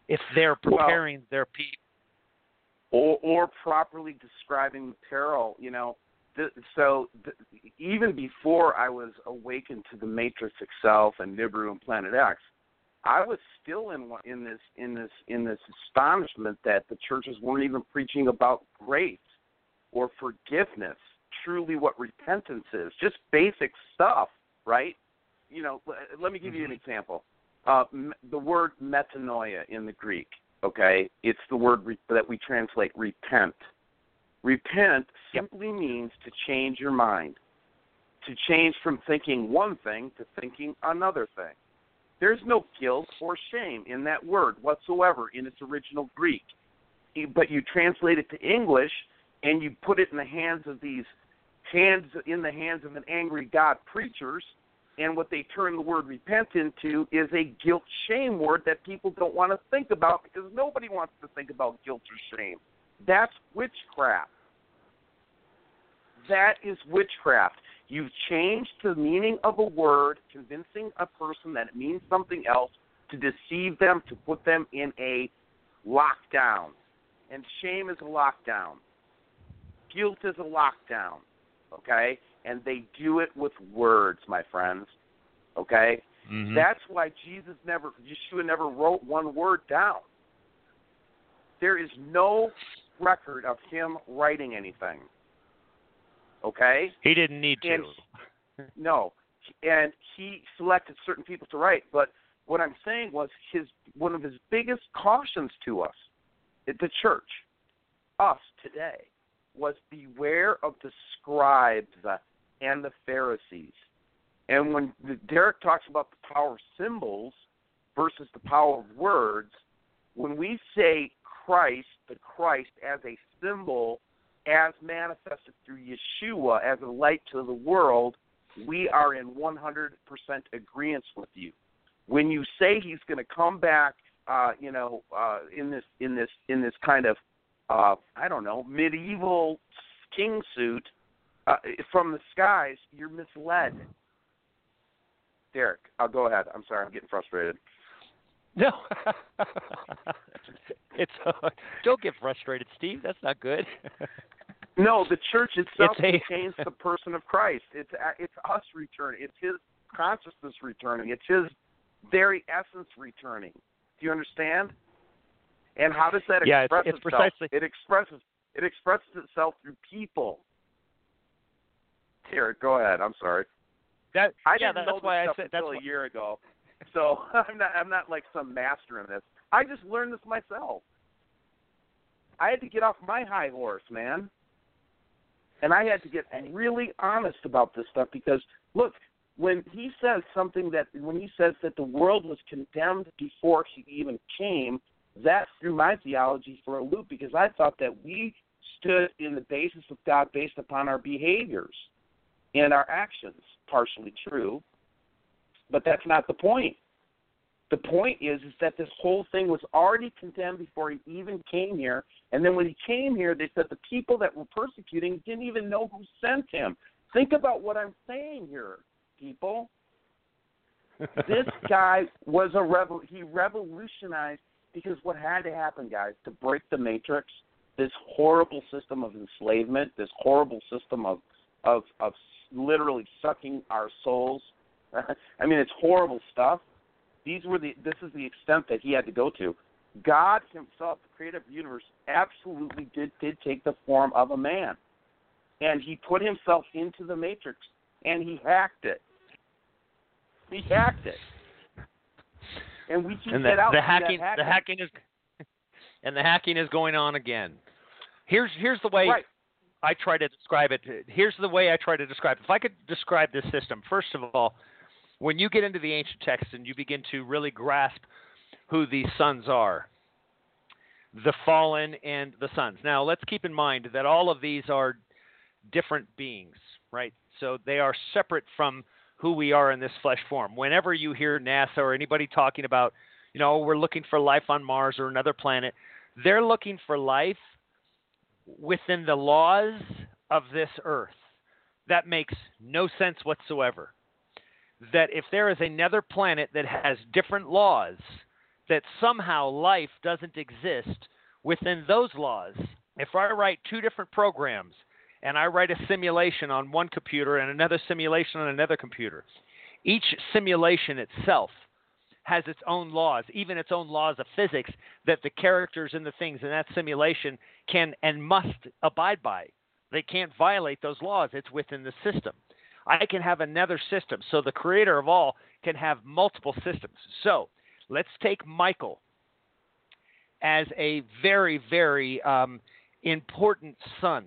if they're preparing well, their people or or properly describing the peril you know th- so th- even before i was awakened to the matrix itself and nibiru and planet x i was still in in this in this in this astonishment that the churches weren't even preaching about grace or forgiveness truly what repentance is just basic stuff right you know let me give you an mm-hmm. example uh, the word metanoia in the Greek, okay, it's the word re- that we translate repent. Repent simply means to change your mind, to change from thinking one thing to thinking another thing. There's no guilt or shame in that word whatsoever in its original Greek. But you translate it to English and you put it in the hands of these hands in the hands of an angry God preachers and what they turn the word repent into is a guilt shame word that people don't want to think about because nobody wants to think about guilt or shame. That's witchcraft. That is witchcraft. You've changed the meaning of a word, convincing a person that it means something else to deceive them, to put them in a lockdown. And shame is a lockdown. Guilt is a lockdown. Okay? and they do it with words, my friends. Okay? Mm-hmm. That's why Jesus never Yeshua never wrote one word down. There is no record of him writing anything. Okay? He didn't need to. And, no. And he selected certain people to write, but what I'm saying was his one of his biggest cautions to us, the church, us today, was beware of the scribes and the Pharisees. And when Derek talks about the power of symbols versus the power of words, when we say Christ, the Christ as a symbol, as manifested through Yeshua as a light to the world, we are in 100% agreement with you. When you say he's going to come back, uh, you know, uh, in this in this in this kind of uh, I don't know medieval king suit, uh, from the skies, you're misled. Derek, I'll go ahead. I'm sorry, I'm getting frustrated. No, it's uh, don't get frustrated, Steve. That's not good. no, the church itself it's contains the person of Christ. It's uh, it's us returning. It's His consciousness returning. It's His very essence returning. Do you understand? And how does that yeah, express it's, it's itself? Precisely. It expresses it expresses itself through people. Here, go ahead. I'm sorry. That I yeah, didn't that's know why this I stuff said until that's a year ago. So I'm not I'm not like some master in this. I just learned this myself. I had to get off my high horse, man. And I had to get really honest about this stuff because look, when he says something that when he says that the world was condemned before he even came, that threw my theology for a loop because I thought that we stood in the basis of God based upon our behaviors and our actions. Partially true, but that's not the point. The point is is that this whole thing was already condemned before he even came here, and then when he came here, they said the people that were persecuting didn't even know who sent him. Think about what I'm saying here, people. this guy was a rebel. He revolutionized because what had to happen, guys, to break the matrix, this horrible system of enslavement, this horrible system of of of literally sucking our souls. I mean, it's horrible stuff. These were the. This is the extent that he had to go to. God Himself, the creative universe, absolutely did did take the form of a man, and He put Himself into the matrix, and He hacked it. He hacked it, and we keep and the, that out. the hacking, that the hacking is, and the hacking is going on again. Here's here's the way Right. I try to describe it. Here's the way I try to describe it. If I could describe this system, first of all, when you get into the ancient texts and you begin to really grasp who these sons are, the fallen and the sons. Now, let's keep in mind that all of these are different beings, right? So they are separate from who we are in this flesh form. Whenever you hear NASA or anybody talking about, you know, we're looking for life on Mars or another planet, they're looking for life within the laws of this earth. That makes no sense whatsoever. That if there is another planet that has different laws, that somehow life doesn't exist within those laws. If I write two different programs and I write a simulation on one computer and another simulation on another computer, each simulation itself has its own laws, even its own laws of physics that the characters and the things in that simulation can and must abide by. They can't violate those laws. It's within the system. I can have another system. So the creator of all can have multiple systems. So let's take Michael as a very, very um, important son.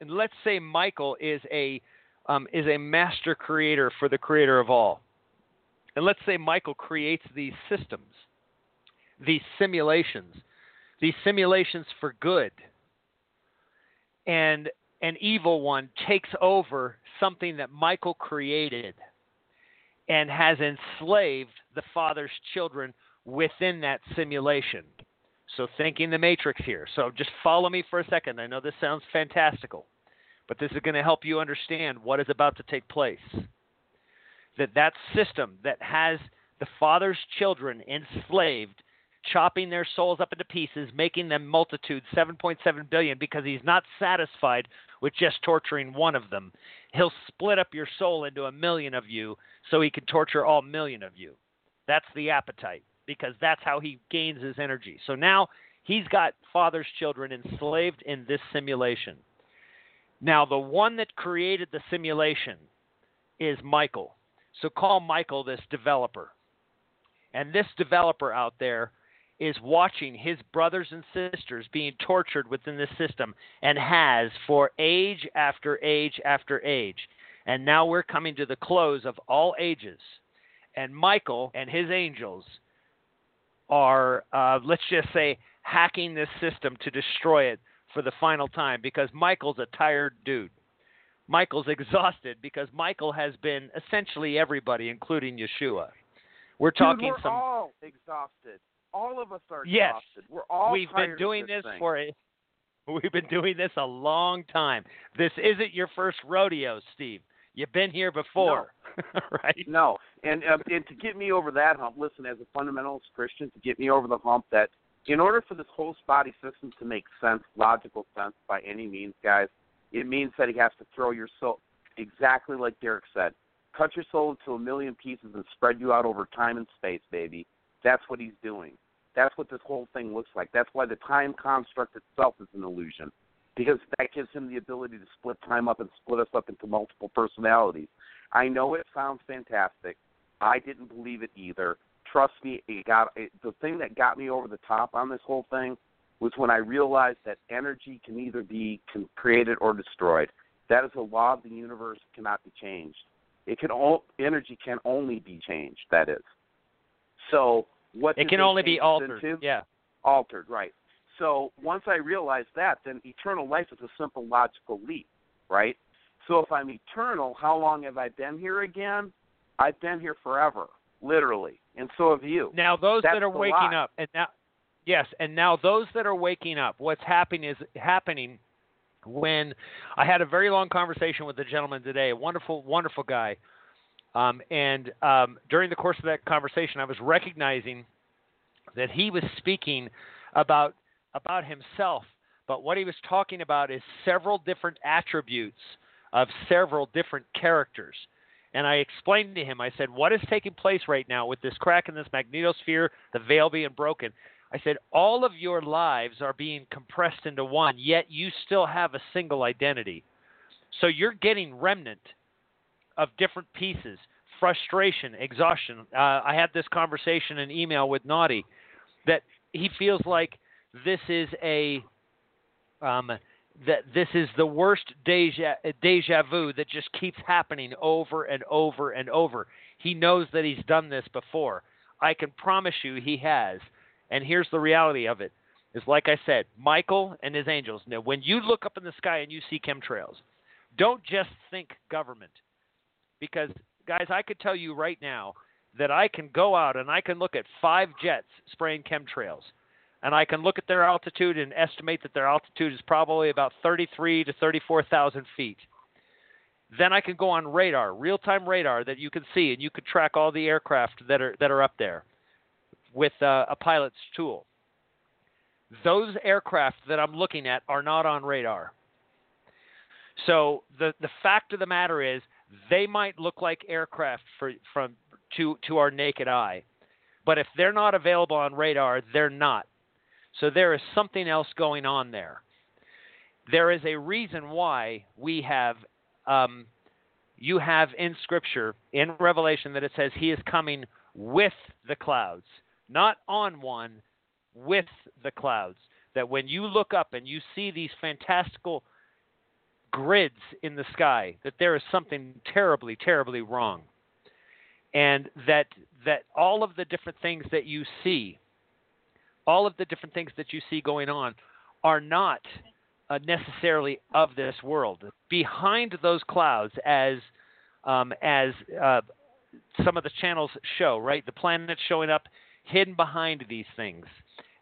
And let's say Michael is a um, is a master creator for the creator of all. And let's say Michael creates these systems, these simulations, these simulations for good. And an evil one takes over something that Michael created and has enslaved the father's children within that simulation. So, thinking the matrix here. So, just follow me for a second. I know this sounds fantastical, but this is going to help you understand what is about to take place. That that system that has the father's children enslaved, chopping their souls up into pieces, making them multitudes, 7.7 billion, because he's not satisfied with just torturing one of them. He'll split up your soul into a million of you so he can torture all million of you. That's the appetite because that's how he gains his energy. So now he's got father's children enslaved in this simulation. Now, the one that created the simulation is Michael. So call Michael this developer. And this developer out there is watching his brothers and sisters being tortured within this system and has for age after age after age. And now we're coming to the close of all ages. And Michael and his angels are, uh, let's just say, hacking this system to destroy it for the final time because Michael's a tired dude. Michael's exhausted because Michael has been essentially everybody, including Yeshua. We're talking Dude, we're some. all exhausted. All of us are Yes. exhausted. We're all We've been doing this this for a. We've been doing this a long time. This isn't your first rodeo, Steve. You've been here before, right? No, and um, and to get me over that hump, listen, as a fundamentalist Christian, to get me over the hump that in order for this whole spotty system to make sense, logical sense by any means, guys, it means that he has to throw your soul exactly like Derek said. Cut your soul into a million pieces and spread you out over time and space, baby. That's what he's doing. That's what this whole thing looks like. That's why the time construct itself is an illusion. Because that gives him the ability to split time up and split us up into multiple personalities. I know it sounds fantastic. I didn't believe it either. Trust me, it got it, the thing that got me over the top on this whole thing was when I realized that energy can either be created or destroyed. That is a law of the universe, cannot be changed. It can all energy can only be changed. That is. So what it can only be altered. into? Yeah. Altered, right. So once I realize that, then eternal life is a simple logical leap, right? So if I'm eternal, how long have I been here again? I've been here forever, literally, and so have you. Now those That's that are waking lie. up, and now, yes, and now those that are waking up, what's happening is happening when I had a very long conversation with a gentleman today, a wonderful, wonderful guy, um, and um, during the course of that conversation, I was recognizing that he was speaking about about himself, but what he was talking about is several different attributes of several different characters. And I explained to him, I said, what is taking place right now with this crack in this magnetosphere, the veil being broken? I said, all of your lives are being compressed into one, yet you still have a single identity. So you're getting remnant of different pieces frustration, exhaustion. Uh, I had this conversation in email with Naughty that he feels like this is a um, that this is the worst deja, deja vu that just keeps happening over and over and over. He knows that he's done this before. I can promise you he has. And here's the reality of it. Is like I said, Michael and his angels. Now, when you look up in the sky and you see chemtrails, don't just think government. Because, guys, I could tell you right now that I can go out and I can look at five jets spraying chemtrails and I can look at their altitude and estimate that their altitude is probably about 33 to 34,000 feet. Then I can go on radar, real-time radar that you can see, and you can track all the aircraft that are that are up there with uh, a pilot's tool. Those aircraft that I'm looking at are not on radar. So the the fact of the matter is, they might look like aircraft for, from to to our naked eye, but if they're not available on radar, they're not. So there is something else going on there. There is a reason why we have, um, you have in Scripture, in Revelation, that it says He is coming with the clouds, not on one, with the clouds. That when you look up and you see these fantastical grids in the sky, that there is something terribly, terribly wrong. And that that all of the different things that you see all of the different things that you see going on are not uh, necessarily of this world. Behind those clouds, as um, as uh, some of the channels show, right, the planets showing up hidden behind these things,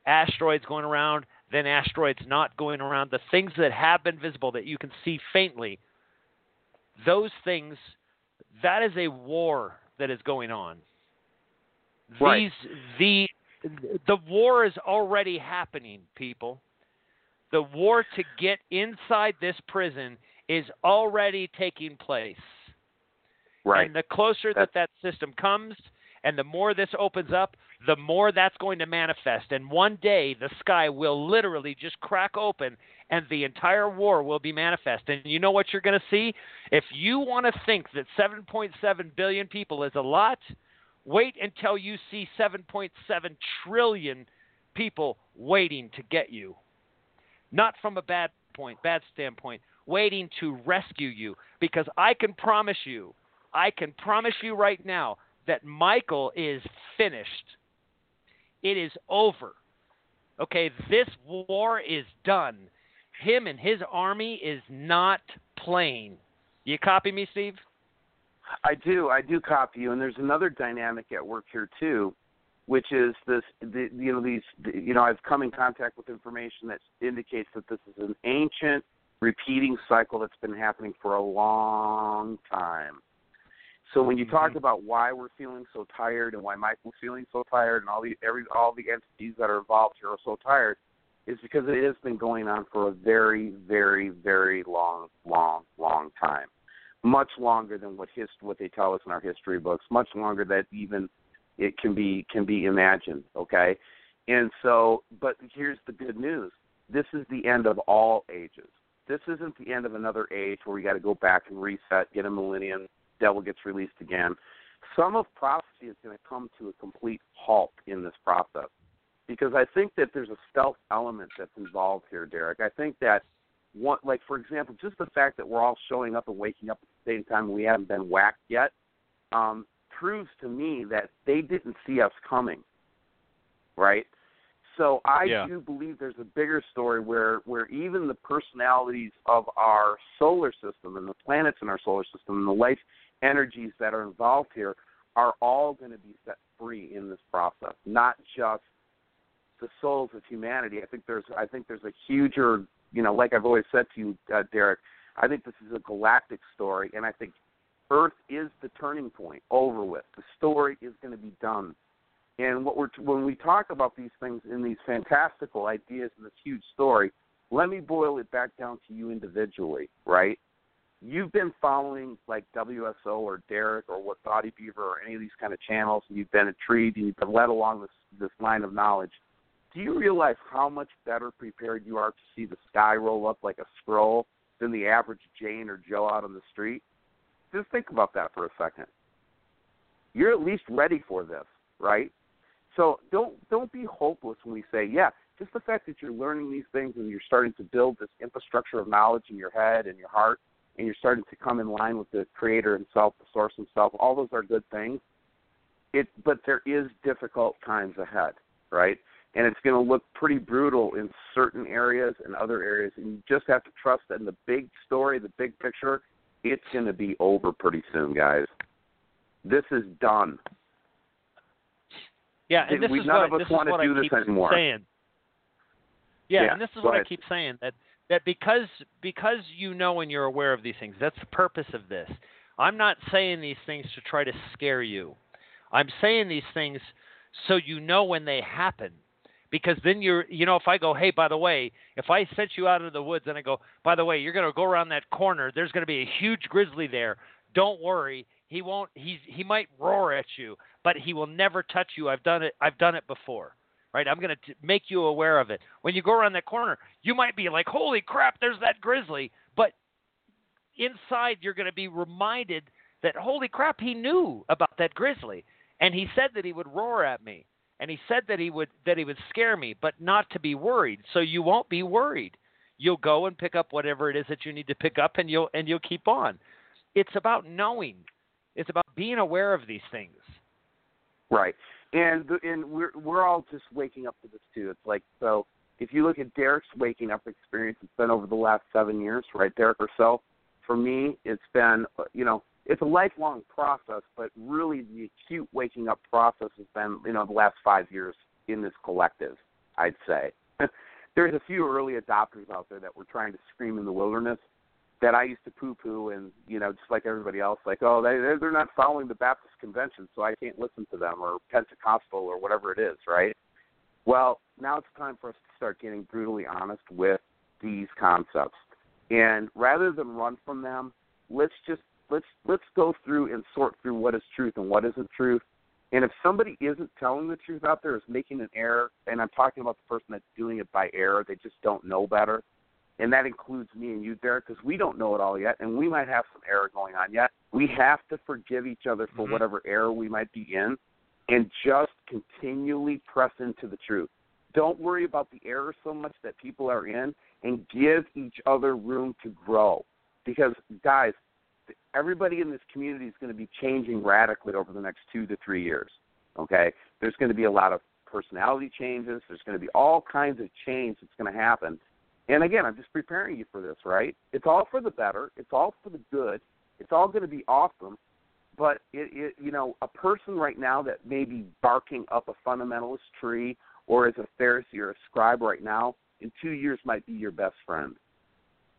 asteroids going around, then asteroids not going around, the things that have been visible that you can see faintly. Those things, that is a war that is going on. Right. These the the war is already happening, people. The war to get inside this prison is already taking place. Right. And the closer that that system comes and the more this opens up, the more that's going to manifest. And one day the sky will literally just crack open and the entire war will be manifest. And you know what you're going to see? If you want to think that 7.7 billion people is a lot, Wait until you see 7.7 trillion people waiting to get you. Not from a bad point, bad standpoint, waiting to rescue you. Because I can promise you, I can promise you right now that Michael is finished. It is over. Okay, this war is done. Him and his army is not playing. You copy me, Steve? I do. I do copy you. And there's another dynamic at work here too, which is this. The, you know these. The, you know I've come in contact with information that indicates that this is an ancient repeating cycle that's been happening for a long time. So when you talk Mhm. about why we're feeling so tired and why Michael's feeling so tired and all the every all the entities that are involved here are so tired, is because it has been going on for a very, very, very long, long, long time much longer than what what they tell us in our history books, much longer that even it can be can be imagined. Okay, and so, but here's the good news: this is the end of all ages. This isn't the end of another age where we got to go back and reset, get a millennium, devil gets released again. Some of prophecy is going to come to a complete halt in this process because I think that there's a stealth element that's involved here, Derek. I think that one, like for example, just the fact that we're all showing up and waking up at the same time and we haven't been whacked yet, um, proves to me that they didn't see us coming. Right? So I Yeah. do believe there's a bigger story where where even the personalities of our solar system and the planets in our solar system and the life energies that are involved here are all going to be set free in this process, not just the souls of humanity. I think there's I think there's a huger, you know, like I've always said to you, uh, Derek. I think this is a galactic story, and I think Earth is the turning point. Over with. The story is going to be done. And what we're when we talk about these things in these fantastical ideas and this huge story, let me boil it back down to you individually, right? You've been following like WSO or Derek or what Thoughty Beaver or any of these kind of channels, and you've been intrigued and you've been led along this this line of knowledge. Do you realize how much better prepared you are to see the sky roll up like a scroll than the average Jane or Joe out on the street? Just think about that for a second. You're at least ready for this, right? So don't don't be hopeless when we say, yeah, just the fact that you're learning these things and you're starting to build this infrastructure of knowledge in your head and your heart and you're starting to come in line with the creator himself, the source himself, all those are good things. It but there is difficult times ahead, right? And it's going to look pretty brutal in certain areas and other areas and you just have to trust that in the big story, the big picture, it's going to be over pretty soon, guys. This is done. Yeah, and this we, is none what, of us want to do I this anymore. saying. Yeah, Yeah, and this is what ahead. I keep saying that that because because you know and you're aware of these things, that's the purpose of this. I'm not saying these things to try to scare you. I'm saying these things so you know when they happen. Because then you're, you know, if I go, hey, by the way, if I sent you out into the woods and I go, by the way, you're going to go around that corner, there's going to be a huge grizzly there. Don't worry, he won't. He's he might roar at you, but he will never touch you. I've done it. I've done it before right? I'm going to make you aware of it. When you go around that corner, you might be like, "Holy crap, there's that grizzly!" But inside, you're going to be reminded that, "Holy crap, he knew about that grizzly, and he said that he would roar at me, and he said that he would that he would scare me, but not to be worried." So you won't be worried. You'll go and pick up whatever it is that you need to pick up, and you'll and you'll keep on. It's about knowing. It's about being aware of these things. Right. And and we're we're all just waking up to this too. It's like so if you look at Derek's waking up experience, it's been over the last seven years, right, Derek or so. For me, it's been uh, you know it's a lifelong process, but really the acute waking up process has been you know the last five years in this collective. I'd say there's a few early adopters out there that were trying to scream in the wilderness that I used to poo poo and you know just like everybody else like oh they they're- they're not following the Baptist convention so I can't listen to them or Pentecostal or whatever it is right well now it's time for us to start getting brutally honest with these concepts and rather than run from them let's just let's let's go through and sort through what is truth and what isn't truth and if somebody isn't telling the truth out there is making an error and I'm talking about the person that's doing it by error they just don't know better and that includes me and you, Derek, because we don't know it all yet, and we might have some error going on yet. We have to forgive each other for Mhm. whatever error we might be in, and just continually press into the truth. Don't worry about the error so much that people are in, and give each other room to grow. Because, guys, everybody in this community is going to be changing radically over the next two to three years. Okay, there's going to be a lot of personality changes. There's going to be all kinds of change that's going to happen. And again, I'm just preparing you for this, right? It's all for the better. It's all for the good. It's all going to be awesome. But it, it, you know, a person right now that may be barking up a fundamentalist tree, or is a Pharisee or a scribe right now, in two years might be your best friend.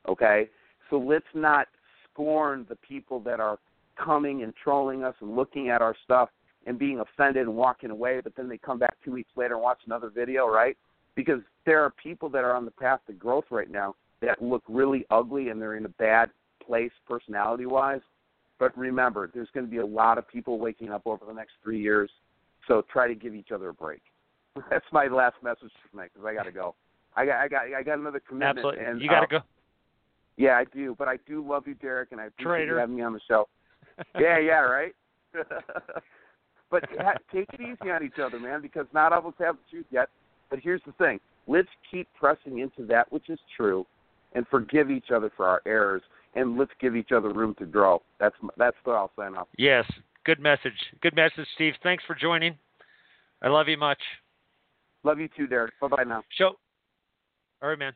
Okay, so let's not scorn the people that are coming and trolling us and looking at our stuff and being offended and walking away, but then they come back two weeks later and watch another video, right? Because there are people that are on the path to growth right now that look really ugly and they're in a bad place personality wise. But remember, there's going to be a lot of people waking up over the next three years. So try to give each other a break. That's my last message tonight because I got to go. I got I got I got another commitment. Absolutely, And, you got to uh, go. Yeah, I do. But I do love you, Derek, and I appreciate Traitor. you having me on the show. yeah, yeah, right. but ha- take it easy on each other, man, because not all of us have the truth yet. But here's the thing: let's keep pressing into that which is true, and forgive each other for our errors, and let's give each other room to grow. That's that's what I'll sign off. Yes, good message. Good message, Steve. Thanks for joining. I love you much. Love you too, Derek. Bye bye now. Show. all right, man.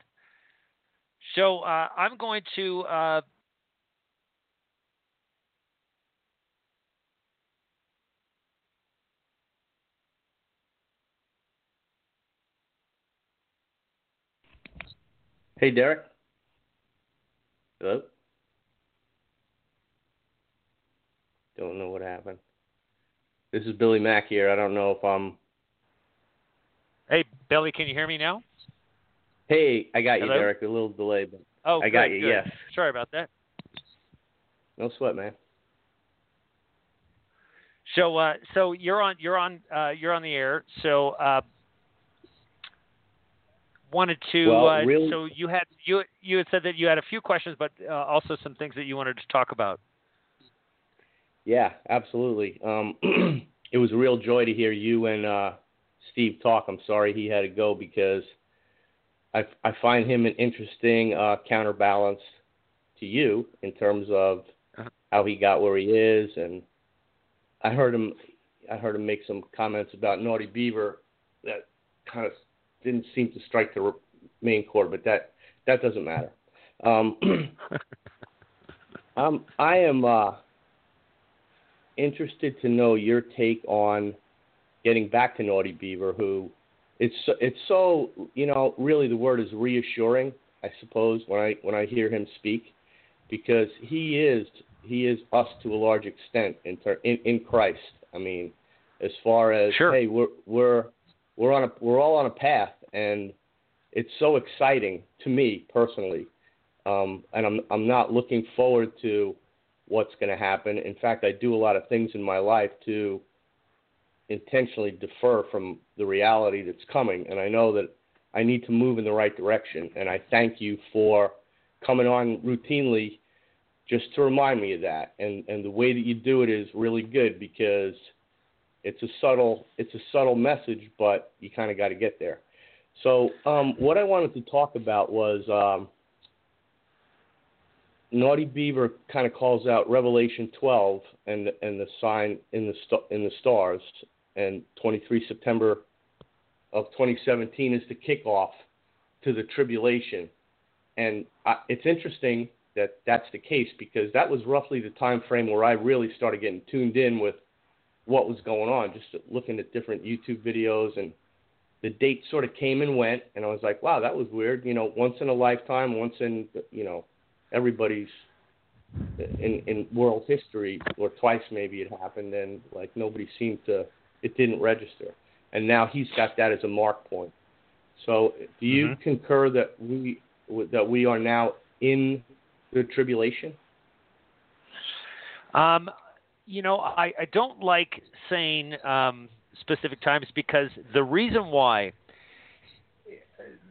So uh, I'm going to. Uh, Hey, Derek. Hello? Don't know what happened. This is Billy Mack here. I don't know if I'm. Hey, Billy, can you hear me now? Hey, I got Hello? you, Derek. A little delay, but Oh, I got good, you, good. yes. Sorry about that. no sweat, man. So, uh, so you're on, you're on, uh, you're on the air. So, uh, wanted to. Well, uh, really- So you had you you had said that you had a few questions, but uh, also some things that you wanted to talk about. Yeah, absolutely. Um, it was a real joy to hear you and uh, Steve talk. I'm sorry he had to go because I, I find him an interesting uh, counterbalance to you in terms of Uh-huh. how he got where he is, and I heard him I heard him make some comments about Naughty Beaver that kind of didn't seem to strike the main chord, but that that doesn't matter. Um, um, I am. Uh, interested to know your take on getting back to Naughty Beaver, who it's so- it's so you know really the word is reassuring, I suppose when I when I hear him speak, because he is he is us to a large extent in ter- in, in Christ. I mean, as far as Sure. hey we're we're we're on a we're all on a path, and it's so exciting to me personally, um, and I'm I'm not looking forward to what's going to happen. In fact, I do a lot of things in my life to intentionally defer from the reality that's coming, and I know that I need to move in the right direction. And I thank you for coming on routinely just to remind me of that. And and the way that you do it is really good because it's a subtle it's a subtle message, but you kind of got to get there. So um, what I wanted to talk about was. Um, Naughty Beaver kind of calls out Revelation 12 and and the sign in the in the stars, and 23 September of 2017 is the kickoff to the tribulation, and I, it's interesting that that's the case because that was roughly the time frame where I really started getting tuned in with what was going on, just looking at different YouTube videos and the date sort of came and went, and I was like, wow, that was weird. You know, once in a lifetime, once in you know everybody's in in world history or twice maybe it happened and like nobody seemed to it didn't register. And now he's got that as a mark point. So do you Mhm. concur that we that we are now in the tribulation? Um, you know, I, I don't like saying um, specific times because the reason why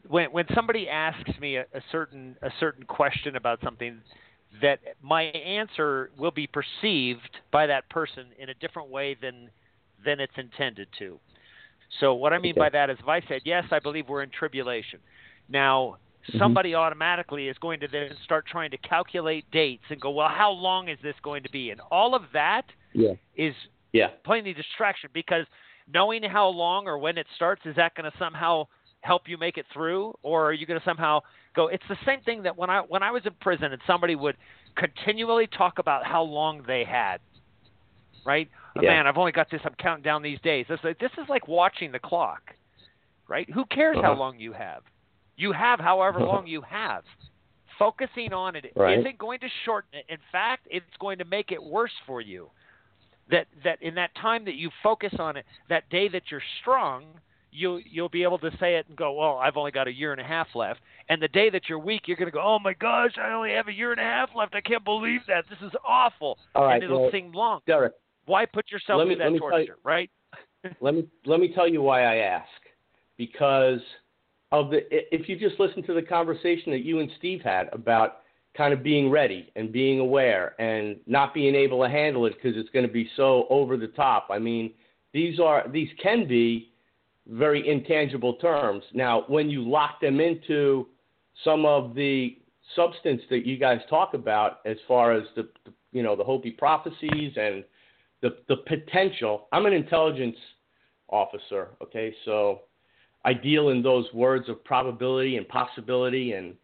when when somebody asks me a, a certain a certain question about something that my answer will be perceived by that person in a different way than than it's intended to. So what I mean Okay. by that is if I said yes, I believe we're in tribulation. Now Mhm. somebody automatically is going to then start trying to calculate dates and go, well, how long is this going to be? And all of that yeah is yeah plain distraction because knowing how long or when it starts is that going to somehow help you make it through or are you going to somehow go it's the same thing that when i when i was in prison and somebody would continually talk about how long they had right oh, Yeah. man i've only got this i'm counting down these days like, this is like watching the clock right who cares how Uh-huh. long you have you have however long you have focusing on it Right. not going to shorten it in fact it's going to make it worse for you that that in that time that you focus on it, that day that you're strong, you'll you'll be able to say it and go, well, I've only got a year and a half left. And the day that you're weak, you're going to go, oh my gosh, I only have a year and a half left. I can't believe that. This is awful. all right and it'll well, seem long. derek Why put yourself through me- let that tell you- torture, right? let me let me tell you why I ask. Because of the if you just listen to the conversation that you and Steve had about kind of being ready and being aware and not being able to handle it because it's going to be so over the top. I mean, these are these can be very intangible terms. Now, when you lock them into some of the substance that you guys talk about as far as the, the you know the Hopi prophecies and the the potential. I'm an intelligence officer, okay, so I deal in those words of probability and possibility, and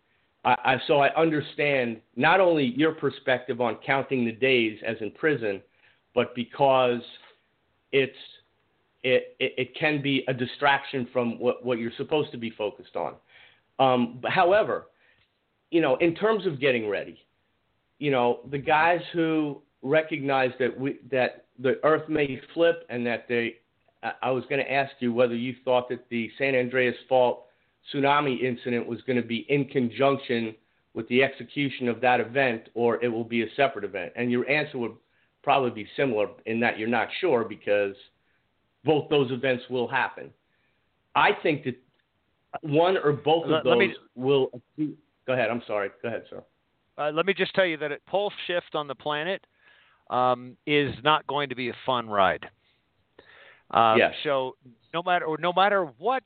I, I so I understand not only your perspective on counting the days as in prison, but because it's it, it, it can be a distraction from what, what you're supposed to be focused on. Um, but however, you know, in terms of getting ready, you know, the guys who recognize that we that the Earth may flip and that they, I was going to ask you whether you thought that the San Andreas Fault tsunami incident was going to be in conjunction with the execution of that event or it will be a separate event. And your answer would probably be similar in that you're not sure because both those events will happen. I think that one or both of those me- will. Go ahead. I'm sorry. Go ahead, sir. Uh, let me just tell you that a pole shift on the planet um, is not going to be a fun ride. Um, Yes. So no matter or no matter what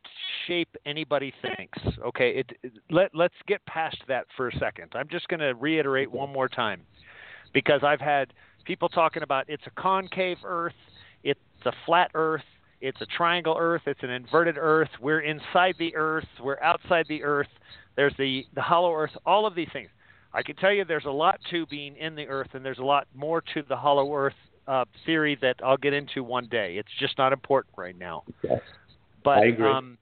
shape anybody thinks, okay, it, it- let let's get past that for a second. I'm just going to reiterate one more time because I've had people talking about it's a concave Earth, it's a flat Earth, it's a triangle Earth, it's an inverted Earth. We're inside the Earth, we're outside the Earth. There's the the hollow Earth. All of these things. I can tell you there's a lot to being in the Earth, and there's a lot more to the hollow Earth uh, theory that I'll get into one day. It's just not important right now. Yes. But I agree. um,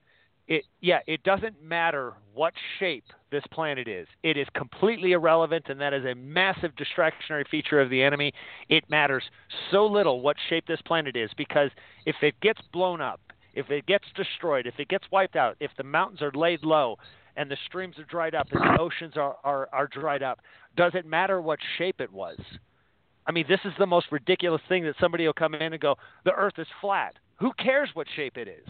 it yeah, it doesn't matter what shape this planet is. It is completely irrelevant, and that is a massive distractionary feature of the enemy. It matters so little what shape this planet is because if it gets blown up, if it gets destroyed, if it gets wiped out, if the mountains are laid low and the streams are dried up and the oceans are, are, are dried up, does it matter what shape it was? I mean, this is the most ridiculous thing that somebody will come in and go, the earth is flat. Who cares what shape it is?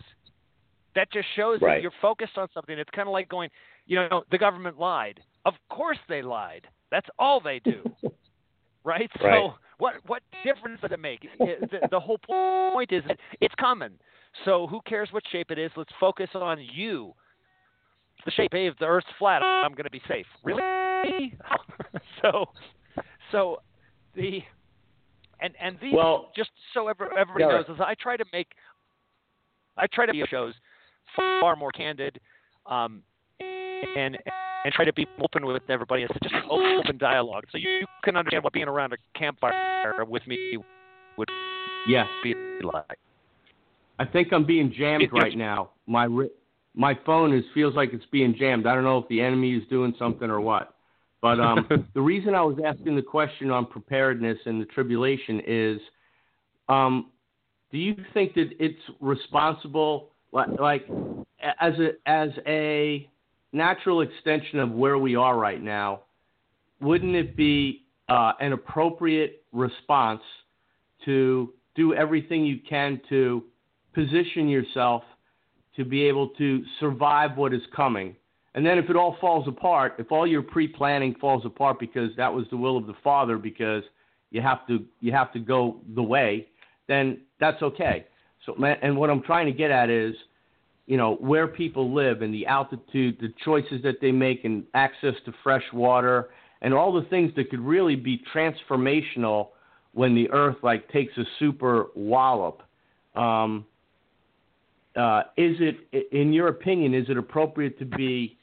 That just shows Right. that you're focused on something. It's kind of like going, you know, the government lied. Of course they lied. That's all they do. right? So Right. what what difference does it make? The, the whole point is it's coming. So who cares what shape it is? Let's focus on you. The shape if the Earth's flat, I'm going to be safe. Really? so, so the and and these Well- just so ever, everybody Yeah, knows is I try to make I try to be shows far more candid, um, and and try to be open with everybody. It's just an open dialogue, so you, you can understand what being around a campfire with me would Yes. be like. I think I'm being jammed right now. My ri- my phone is feels like it's being jammed. I don't know if the enemy is doing something or what. But um, the reason I was asking the question on preparedness and the tribulation is, um, do you think that it's responsible, like, like as a as a natural extension of where we are right now? Wouldn't it be uh, an appropriate response to do everything you can to position yourself to be able to survive what is coming. And then if it all falls apart, if all your pre-planning falls apart because that was the will of the Father because you have to you have to go the way, then that's okay. So and what I'm trying to get at is, you know, where people live and the altitude, the choices that they make and access to fresh water and all the things that could really be transformational when the earth like takes a super wallop. Um, uh, is it, in your opinion, is it appropriate to be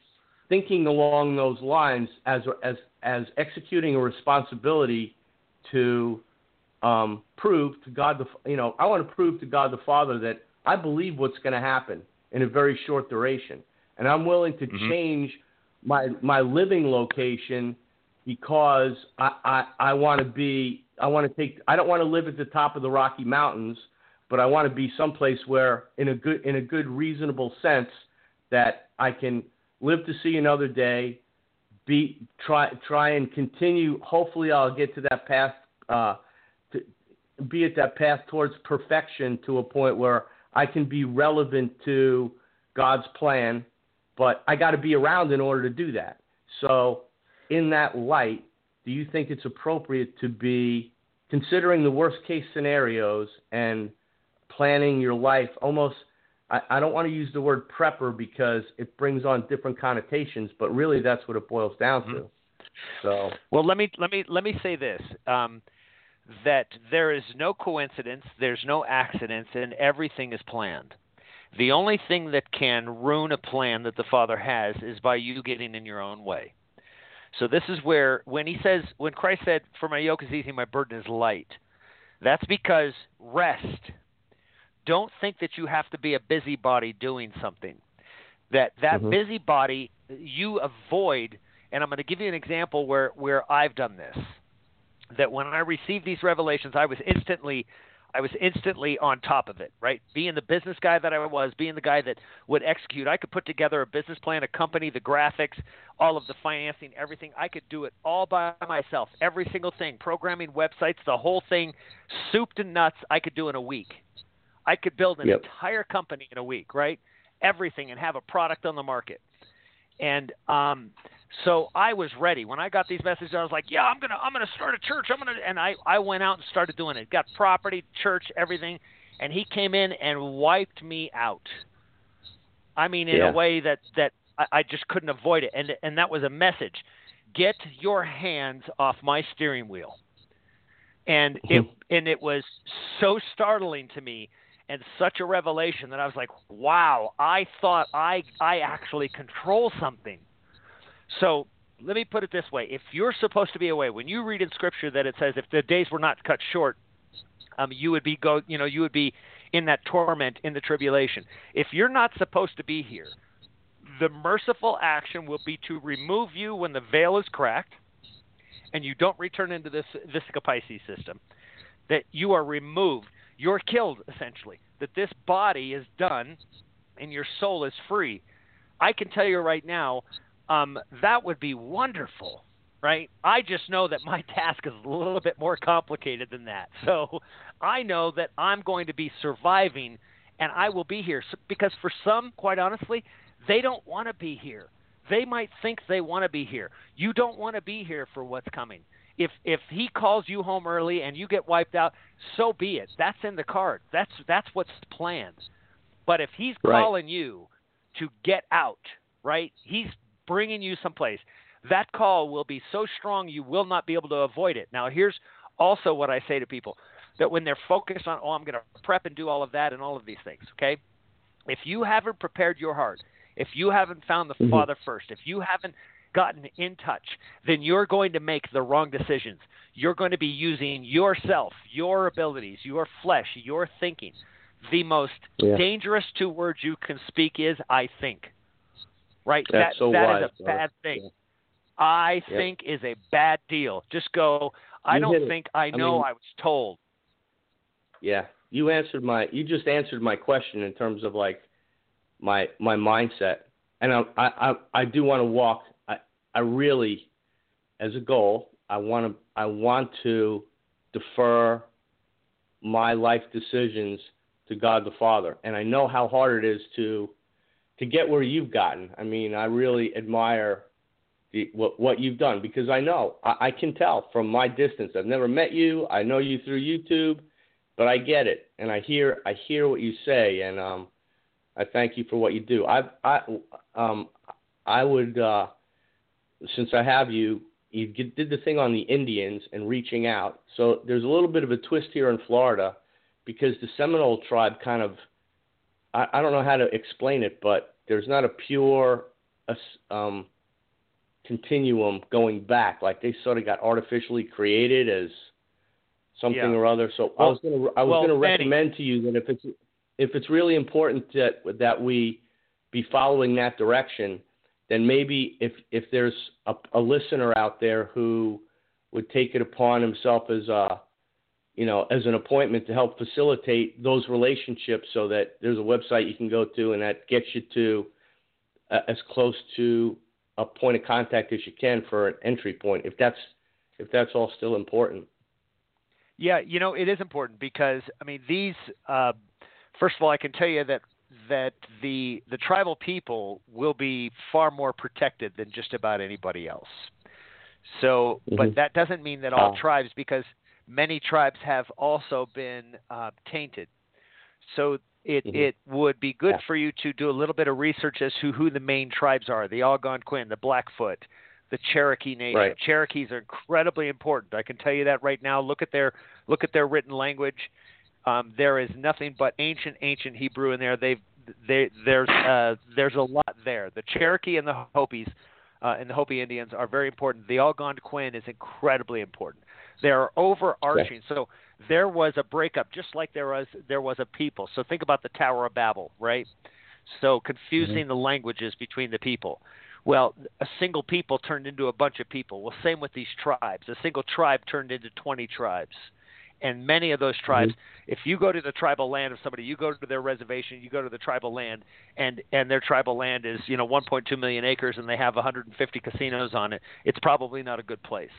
thinking along those lines as as as executing a responsibility to um, prove to God the you know I want to prove to God the Father that I believe what's going to happen in a very short duration, and I'm willing to Mhm. change my my living location because I I, I want to be I want to take I don't want to live at the top of the Rocky Mountains, but I want to be someplace where in a good in a good reasonable sense that I can live to see another day, be try try and continue. Hopefully, I'll get to that path uh, to be at that path towards perfection to a point where I can be relevant to God's plan. But I got to be around in order to do that. So, in that light, do you think it's appropriate to be considering the worst case scenarios and planning your life almost? I, I don't want to use the word prepper because it brings on different connotations, but really that's what it boils down to. So Well, let me let me let me say this: um, that there is no coincidence, there's no accidents, and everything is planned. The only thing that can ruin a plan that the Father has is by you getting in your own way. So this is where when he says when Christ said, "For my yoke is easy, my burden is light," that's because rest. Don't think that you have to be a busybody doing something. That that Mhm. busybody you avoid and I'm going to give you an example where where I've done this. That when I received these revelations, I was instantly I was instantly on top of it, right? Being the business guy that I was, being the guy that would execute, I could put together a business plan, a company, the graphics, all of the financing, everything. I could do it all by myself, every single thing, programming websites, the whole thing, soup to nuts, I could do in a week. I could build an Yep. entire company in a week, right? Everything and have a product on the market. And um, so I was ready when I got these messages. I was like, "Yeah, I'm gonna, I'm gonna start a church. I'm gonna," and I, I went out and started doing it. Got property, church, everything, and he came in and wiped me out. I mean, in Yeah. a way that that I, I just couldn't avoid it, and and that was a message: get your hands off my steering wheel. And it and it was so startling to me and such a revelation that I was like, wow, I thought I I actually control something. So let me put it this way: if you're supposed to be away, when you read in Scripture that it says if the days were not cut short, um, you would be go, you know, you would be in that torment in the tribulation. If you're not supposed to be here, the merciful action will be to remove you when the veil is cracked, and you don't return into this Vesica Piscis system. That you are removed, you're killed essentially. That this body is done, and your soul is free. I can tell you right now, um, that would be wonderful, right? I just know that my task is a little bit more complicated than that. So I know that I'm going to be surviving and I will be here So- because for some, quite honestly, they don't want to be here. They might think they want to be here. You don't want to be here for what's coming. If if he calls you home early and you get wiped out, so be it. That's in the card. That's that's what's planned. But if he's Right. calling you to get out, right? He's bringing you someplace. That call will be so strong you will not be able to avoid it. Now, here's also what I say to people that when they're focused on, oh, I'm going to prep and do all of that and all of these things, okay? If you haven't prepared your heart, if you haven't found the Mhm. Father first, if you haven't gotten in touch, then you're going to make the wrong decisions. You're going to be using yourself, your abilities, your flesh, your thinking. The most Yeah. dangerous two words you can speak is I think. Right? That's that so that wise, is a brother. bad thing. Yeah. I Yep. think is a bad deal. Just go, I You don't think I I know mean- I was told. Yeah, you answered my you just answered my question in terms of like my my mindset, and I I I, I do want to walk. I really, as a goal, I want to I want to defer my life decisions to God the Father, and I know how hard it is to to get where you've gotten. I mean, I really admire the, what what you've done because I know I, I can tell from my distance. I've never met you. I know you through YouTube, but I get it, and I hear I hear what you say, and um, I thank you for what you do. I I um I would uh, since I have you, you did the thing on the Indians and reaching out. So there's a little bit of a twist here in Florida because the Seminole tribe kind of I, I don't know how to explain it, but there's not a pure um, continuum going back. Like they sort of got artificially created as something Yeah. or other. So I was going to I was well, going to Benny- recommend to you that if it's if it's really important that that we be following that direction, then maybe if if there's a, a listener out there who would take it upon himself as a you know as an appointment to help facilitate those relationships so that there's a website you can go to and that gets you to uh, as close to a point of contact as you can for an entry point if that's if that's all still important. Yeah, you know, it is important because I mean these uh, first of all I can tell you that that the the tribal people will be far more protected than just about anybody else. So, but Mhm. that doesn't mean that all tribes because many tribes have also been uh, tainted. So it Mhm. it would be good Yeah. for you to do a little bit of research as to who the main tribes are: the Algonquin, the Blackfoot, the Cherokee Nation. Right. Cherokees are incredibly important. I can tell you that right now. Look at their look at their written language. Um, there is nothing but ancient, ancient Hebrew in there. They've they, there's uh, there's a lot there. The Cherokee and the Hopis uh, and the Hopi Indians are very important. The Algonquin is incredibly important. They are overarching. So there was a breakup, just like there was there was a people. So think about the Tower of Babel, right? So confusing Mm-hmm. the languages between the people. Well, a single people turned into a bunch of people. Well, same with these tribes. A single tribe turned into 20 tribes. And many of those tribes, if you go to the tribal land of somebody, you go to their reservation, you go to the tribal land, and and their tribal land is you know 1.2 million acres, and they have 150 casinos on it. It's probably not a good place.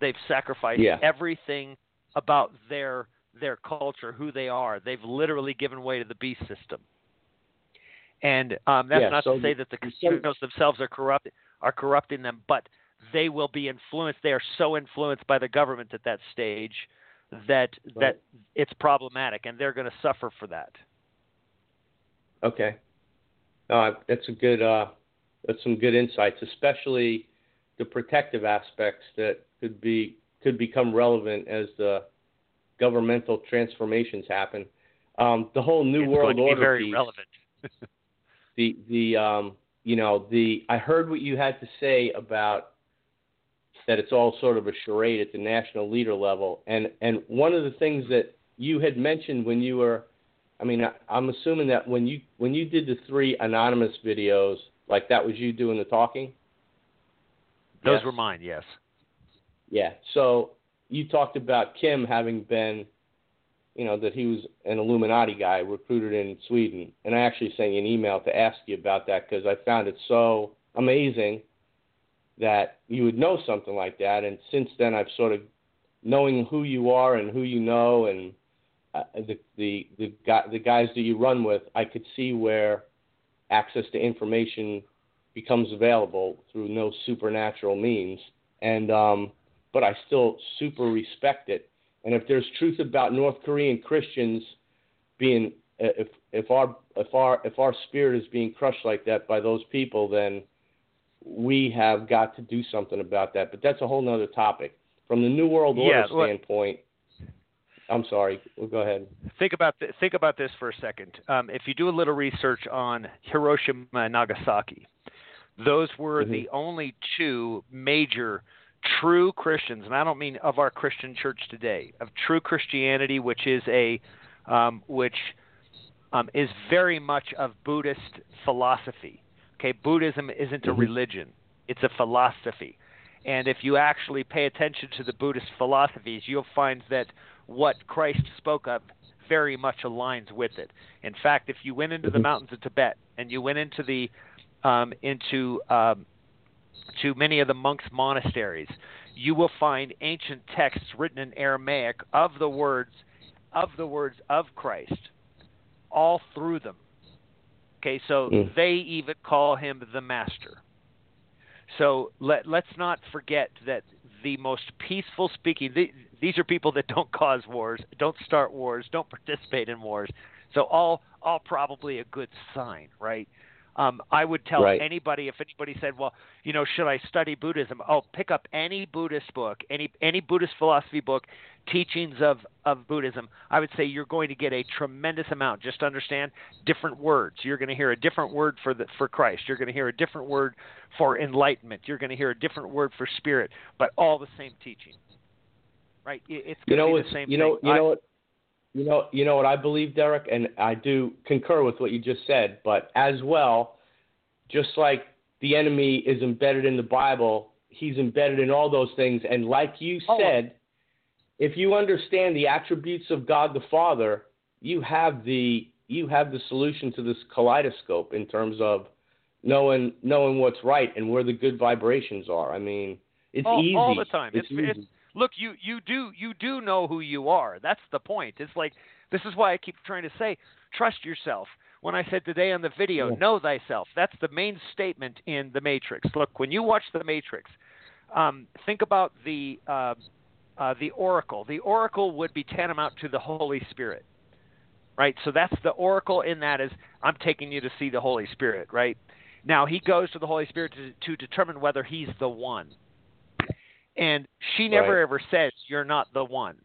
They've sacrificed Yeah. everything about their their culture, who they are. They've literally given way to the beast system. And um, that's Yeah, not so to say that the casinos themselves are corrupt are corrupting them, but they will be influenced. They are so influenced by the government at that stage that that it's problematic, and they're going to suffer for that. Okay. Uh, that's a good. Uh, that's some good insights, especially the protective aspects that could be could become relevant as the governmental transformations happen. Um, the whole new it's world going to be order very piece. relevant. the the um you know the I heard what you had to say about that it's all sort of a charade at the national leader level and and one of the things that you had mentioned when you were I mean I, I'm assuming that when you when you did the three anonymous videos like that was you doing the talking Those Yes. were mine. Yes. yeah so you talked about Kim having been you know, that he was an Illuminati guy recruited in Sweden. And I actually sent you an email to ask you about that because I found it so amazing that you would know something like that. And since then, I've sort of knowing who you are and who you know and uh, the the the, guy, the guys that you run with, I could see where access to information becomes available through no supernatural means. And um, but I still super respect it and if there's truth about North Korean Christians being if if our if our if our spirit is being crushed like that by those people, then we have got to do something about that. But that's a whole nother topic. From the New World Order Yeah, standpoint, I'm sorry. Well, go ahead. Think about th- think about this for a second. Um, if you do a little research on Hiroshima and Nagasaki, those were Mhm. the only two major true Christians, and I don't mean of our Christian church today, of true Christianity, which is a um, which um, is very much of Buddhist philosophy. Okay, Buddhism isn't a Mhm. religion; it's a philosophy. And if you actually pay attention to the Buddhist philosophies, you'll find that what Christ spoke of very much aligns with it. In fact, if you went into the Mhm. mountains of Tibet and you went into the um, into um, to many of the monks' monasteries, you will find ancient texts written in Aramaic of the words of the words of Christ all through them. Okay, so Mm. they even call him the master. So let let's not forget that the most peaceful speaking the, these are people that don't cause wars, don't start wars, don't participate in wars. So all all probably a good sign, right? Um, I would tell Right. anybody if anybody said, "Well, you know, should I study Buddhism?" Oh, pick up any Buddhist book, any any Buddhist philosophy book, teachings of of Buddhism. I would say you're going to get a tremendous amount. Just understand different words. You're going to hear a different word for the for Christ. You're going to hear a different word for enlightenment. You're going to hear a different word for spirit, but all the same teaching. Right? It- It's You know to be the same You know. thing. You know what? You know. You know what I believe, Derek, and I do concur with what you just said. But as well, just like the enemy is embedded in the Bible, he's embedded in all those things. And like you Oh. said, if you understand the attributes of God the Father, you have the you have the solution to this kaleidoscope in terms of knowing knowing what's right and where the good vibrations are. I mean, it's all, easy all the time. It's, It's, it's easy. Look, you you do you do know who you are. That's the point. It's like this is why I keep trying to say, trust yourself. When I said today on the video, Yeah. know thyself. That's the main statement in the Matrix. Look, when you watch the Matrix, um, think about the uh, uh, the Oracle. The Oracle would be tantamount to the Holy Spirit, right? So that's the Oracle. In that is, I'm taking you to see the Holy Spirit, right? Now he goes to the Holy Spirit to, to determine whether he's the one. And she never Right. ever says, You're not the one.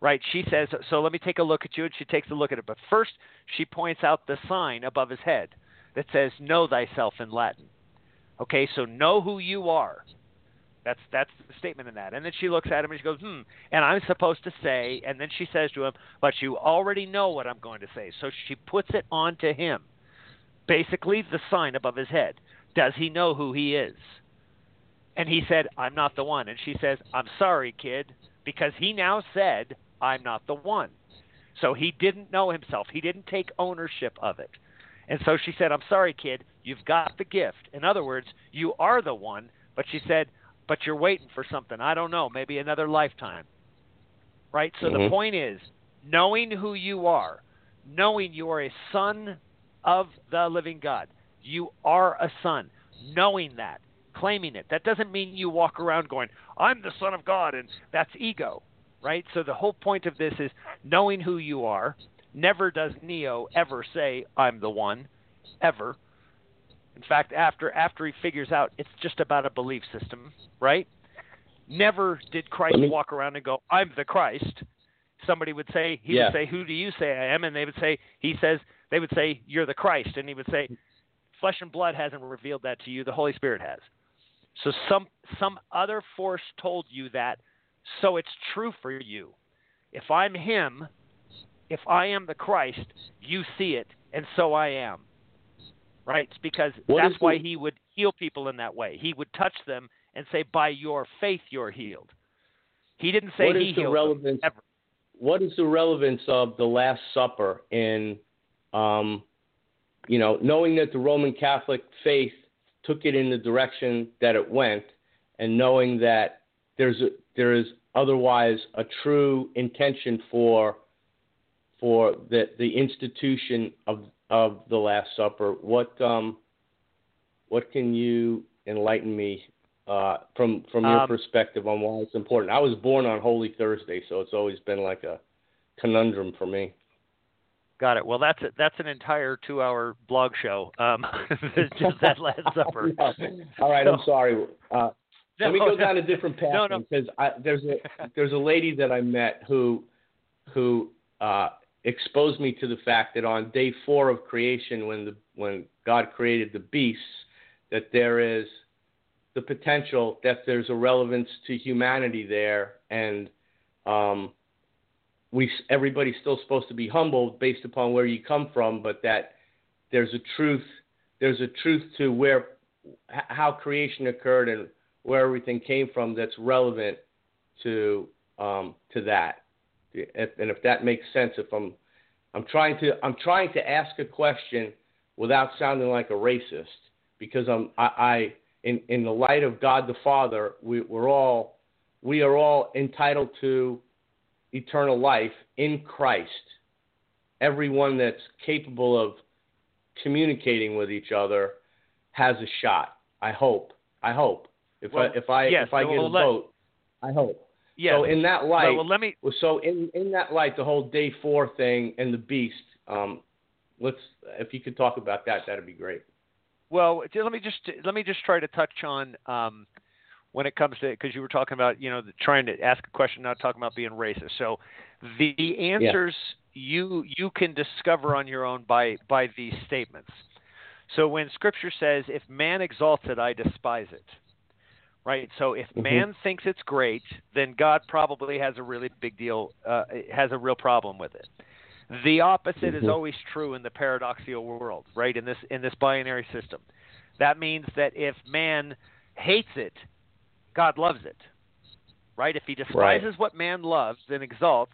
Right? She says, So let me take a look at you. And she takes a look at it. But first, she points out the sign above his head that says, Know thyself in Latin. Okay, so know who you are. That's that's the statement in that. And then she looks at him and she goes, "Hmm." And I'm supposed to say, and then she says to him, "But you already know what I'm going to say." So she puts it onto him. Basically, the sign above his head. Does he know who he is? And he said, "I'm not the one." And she says, "I'm sorry, kid, because he now said, I'm not the one." So he didn't know himself. He didn't take ownership of it. And so she said, I'm sorry, kid, you've got the gift. In other words, you are the one. But she said, but you're waiting for something. I don't know, maybe another lifetime. Right? So the Mhm. point is knowing who you are, knowing you are a son of the living God. You are a son. Knowing that, claiming it. That doesn't mean you walk around going, I'm the son of God, and that's ego. Right? So the whole point of this is knowing who you are. Never does Neo ever say, I'm the one, ever. In fact, after after he figures out it's just about a belief system, right? Never did Christ me- walk around and go, "I'm the Christ." Somebody would say, he Yeah. would say, "Who do you say I am?" And they would say, "He says." They would say, "You're the Christ," and he would say, "Flesh and blood hasn't revealed that to you. The Holy Spirit has." So some some other force told you that, so it's true for you. If I'm Him, if I am the Christ, you see it, and so I am. Right? It's because What that's why he would heal people in that way. He would touch them and say, "By your faith, you're healed." He didn't say What he is the healed them, relevance? ever. What is the relevance of the Last Supper in, um, you know, knowing that the Roman Catholic faith took it in the direction that it went, and knowing that there's a, there is otherwise a true intention for for the the institution of of the Last Supper. What um, what can you enlighten me uh, from from your Um, perspective on why it's important? I was born on Holy Thursday, so it's always been like a conundrum for me. Got it. Well, that's a, that's an entire two-hour blog show. Um, just that Last Supper. All right, I'm sorry. Uh, let me No, go down a different path No, no. because I, there's a there's a lady that I met who who uh, exposed me to the fact that on day four of creation, when the when God created the beasts, that there is the potential that there's a relevance to humanity there, and um, we everybody's still supposed to be humble based upon where you come from, but that there's a truth there's a truth to where how creation occurred and where everything came from that's relevant to um, to that. And if that makes sense, if I'm I'm trying to I'm trying to ask a question without sounding like a racist because I'm I, I in in the light of God the Father we, we're all we are all entitled to eternal life in Christ. Everyone that's capable of communicating with each other has a shot. I hope. I hope. If Well, I if I yes, if I get well, a let- vote, I hope. Yeah. So in that light, well, well, let me. so in in that light, the whole day four thing and the beast. Um, let's if you could talk about that, that'd be great. Well, let me just let me just try to touch on um, when it comes to because you were talking about you know the, trying to ask a question, not talking about being racist. So the, the answers you you can discover on your own by by these statements. So when Scripture says, "If man exalts it, I despise it," right? So if Mhm. man thinks it's great, then God probably has a really big deal, uh, has a real problem with it. The opposite is Mhm. always true in the paradoxical world, right? In this in this binary system. That means that if man hates it, God loves it. Right? If he despises what man loves and exalts,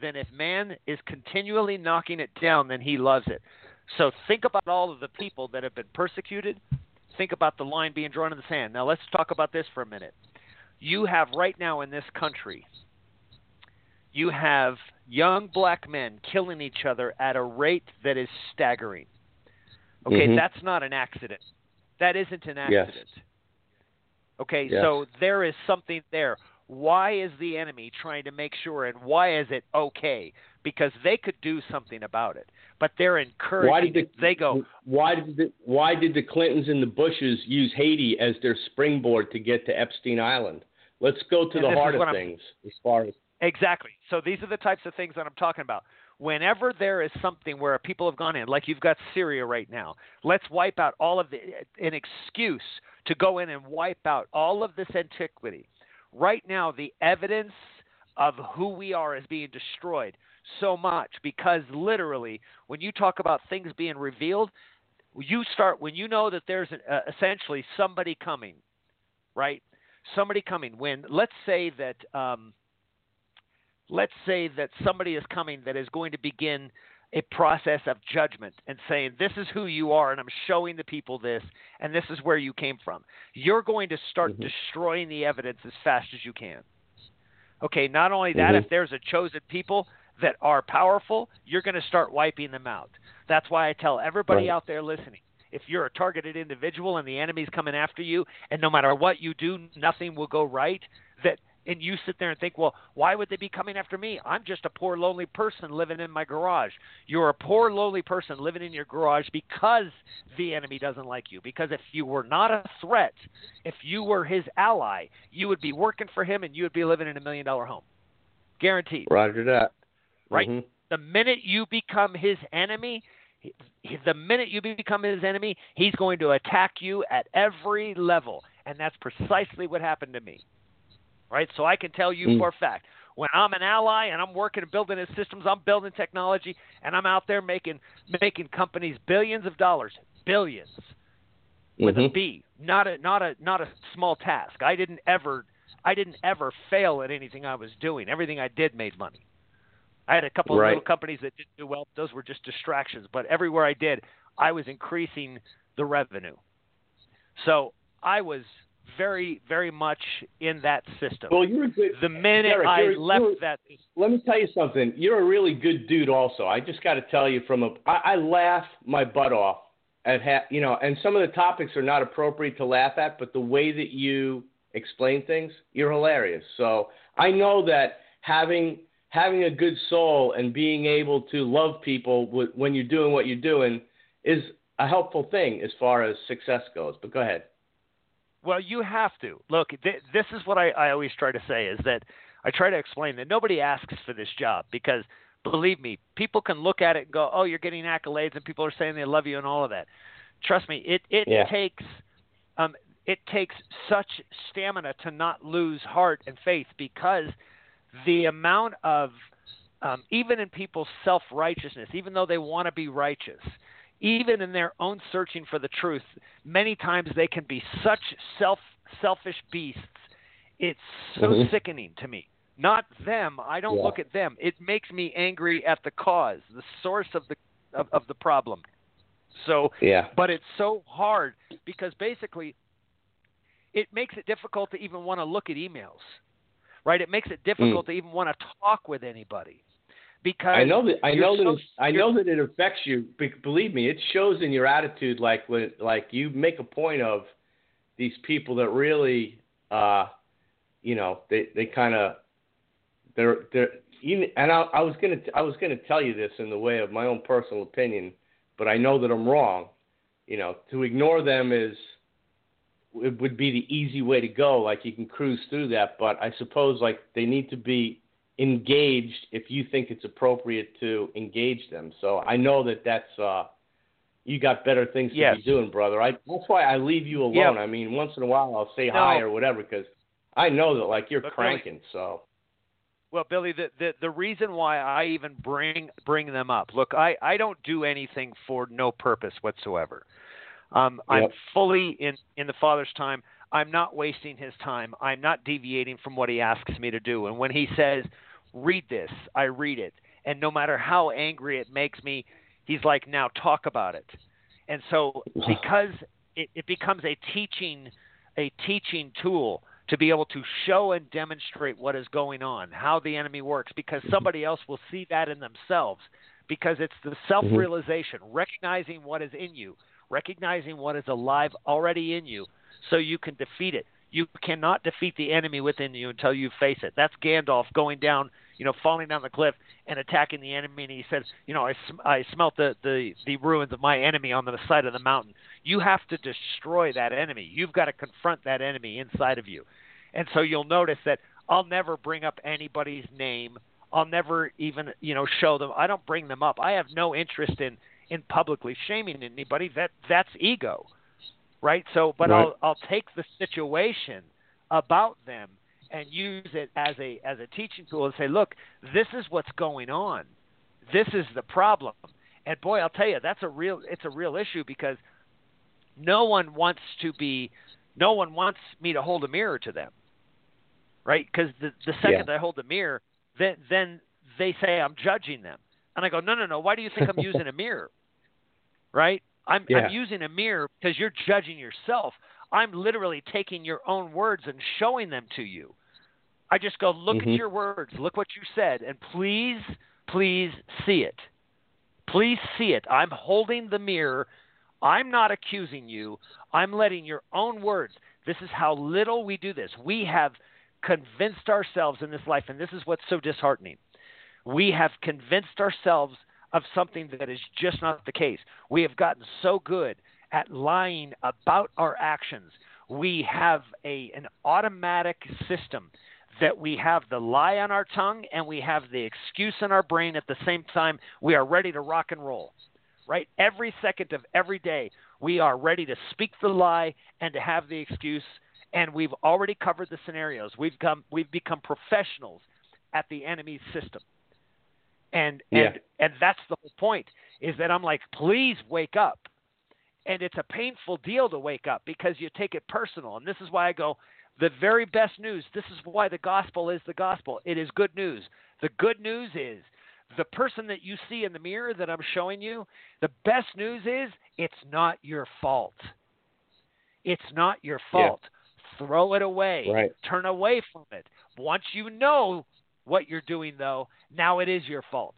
then if man is continually knocking it down, then he loves it. So think about all of the people that have been persecuted. Think about the line being drawn in the sand. Now let's talk about this for a minute. You have right now in this country, you have young black men killing each other at a rate that is staggering. Okay, Mhm. that's not an accident. That isn't an Yes. Okay, Yes. so there is something there. why is the enemy trying to make sure and why is it okay? Because they could do something about it, but they're encouraging. Why did the, they go? Why did the, why did the Clintons and the Bushes use Haiti as their springboard to get to Epstein Island? Let's go to the heart of what I'm- things as far as Exactly. So these are the types of things that I'm talking about. Whenever there is something where people have gone in, like you've got Syria right now, let's wipe out all of the an excuse to go in and wipe out all of this antiquity. Right now, the evidence of who we are is being destroyed so much because literally, when you talk about things being revealed, you start when you know that there's an, uh, essentially somebody coming, right? Somebody coming. When let's say that. Um, let's say that somebody is coming that is going to begin a process of judgment and saying, This is who you are, and I'm showing the people this, and this is where you came from. You're going to start Mhm. destroying the evidence as fast as you can. Okay, not only that, Mhm. if there's a chosen people that are powerful, you're going to start wiping them out. That's why I tell everybody Right. out there listening if you're a targeted individual and the enemy's coming after you, and no matter what you do, nothing will go right, that and you sit there and think, well, why would they be coming after me? I'm just a poor, lonely person living in my garage. You're a poor, lonely person living in your garage because the enemy doesn't like you. Because if you were not a threat, if you were his ally, you would be working for him and you would be living in a million dollar home. Guaranteed. Roger that. Right. Mhm. The minute you become his enemy, the minute you become his enemy, he's going to attack you at every level. And that's precisely what happened to me. Right? So I can tell you Mm. for a fact when I'm an ally and I'm working and building his systems, I'm building technology, and I'm out there making making companies billions of dollars, billions with a Mhm. B, not a not a not a small task. I didn't ever I didn't ever fail at anything I was doing. Everything I did made money. I had a couple of little companies that didn't do well. Those were just distractions. But everywhere I did, I was increasing the revenue. So I was very, very much in that system. Well, you're a good. the minute Derek, I left you're- that, Let me tell you something. You're a really good dude. Also, I just got to tell you from a. I, I laugh my butt off at ha, you know, and some of the topics are not appropriate to laugh at, but the way that you explain things, you're hilarious. So I know that having having a good soul and being able to love people w- when you're doing what you're doing is a helpful thing as far as success goes. But go ahead. Well, you have to look. Th- this is what I, I always try to say is that I try to explain that nobody asks for this job because believe me, people can look at it and go, "Oh, you're getting accolades," and people are saying they love you and all of that. Trust me, it it Yeah. takes um, it takes such stamina to not lose heart and faith because the amount of um, even in people's self righteousness, even though they want to be righteous, even in their own searching for the truth, many times they can be such self selfish beasts. It's so Mhm. sickening to me. Not them. I don't Yeah. look at them. It makes me angry at the cause, the source of the of, of the problem. So Yeah. but it's so hard because basically it makes it difficult to even want to look at emails right it makes it difficult to even want to talk with anybody because. I know that I know that so- it, I know that it affects you. Believe me, it shows in your attitude. Like when like you make a point of these people that really, uh, you know, they they kind of they're they're. Even, and I, I was gonna I was gonna tell you this in the way of my own personal opinion, but I know that I'm wrong. You know, to ignore them is it would be the easy way to go. Like you can cruise through that, but I suppose like they need to be engaged if you think it's appropriate to engage them. So I know that that's uh you got better things to Yes. be doing, brother. I that's why I leave you alone. Yeah. I mean, once in a while I'll say No. hi or whatever because I know that like you're But cranking. So Well, Billy, the, the the reason why I even bring bring them up. Look, I I don't do anything for no purpose whatsoever. Um, I'm fully in in the Father's time. I'm not wasting his time. I'm not deviating from what he asks me to do. And when he says, "Read this," I read it. And no matter how angry it makes me, he's like, "Now talk about it." And so because it, it becomes a teaching a teaching tool to be able to show and demonstrate what is going on, how the enemy works, because mm-hmm. somebody else will see that in themselves. Because it's the self realization, mm-hmm. recognizing what is in you, recognizing what is alive already in you, so you can defeat it. You cannot defeat the enemy within you until you face it. That's Gandalf going down, you know, falling down the cliff and attacking the enemy. And he says, you know, I, sm- I smelt the, the, the ruins of my enemy on the side of the mountain. You have to destroy that enemy. You've got to confront that enemy inside of you. And so you'll notice that I'll never bring up anybody's name. I'll never even, you know, show them. I don't bring them up. I have no interest in in publicly shaming anybody. That that's ego right? So, but right. I'll I'll take the situation about them and use it as a as a teaching tool and say, look, this is what's going on. This is the problem. And boy, I'll tell you, that's a real it's a real issue because no one wants to be no one wants me to hold a mirror to them. Right? Because the the second yeah. I hold the mirror, then then they say I'm judging them. And I go, "No, no, no. Why do you think I'm using a mirror?" Right? I'm, yeah. I'm using a mirror because you're judging yourself. I'm literally taking your own words and showing them to you. I just go, look mm-hmm. at your words, look what you said, and please, please see it. Please see it. I'm holding the mirror. I'm not accusing you. I'm letting your own words. This is how little we do this. We have convinced ourselves in this life, and this is what's so disheartening. We have convinced ourselves of something that is just not the case. We have gotten so good at lying about our actions. We have a an automatic system that we have the lie on our tongue and we have the excuse in our brain at the same time. We are ready to rock and roll. Right? Every second of every day, we are ready to speak the lie and to have the excuse and we've already covered the scenarios. We've come we've become professionals at the enemy's system and yeah. and and that's the whole point is that I'm like, please wake up. And it's a painful deal to wake up because you take it personal. And this is why I go, the very best news, this is why the gospel is the gospel. It is good news. The good news is the person that you see in the mirror that I'm showing you, the best news is it's not your fault. It's not your fault. Yeah. Throw it away. Right. Turn away from it. Once you know what you're doing, though, now it is your fault.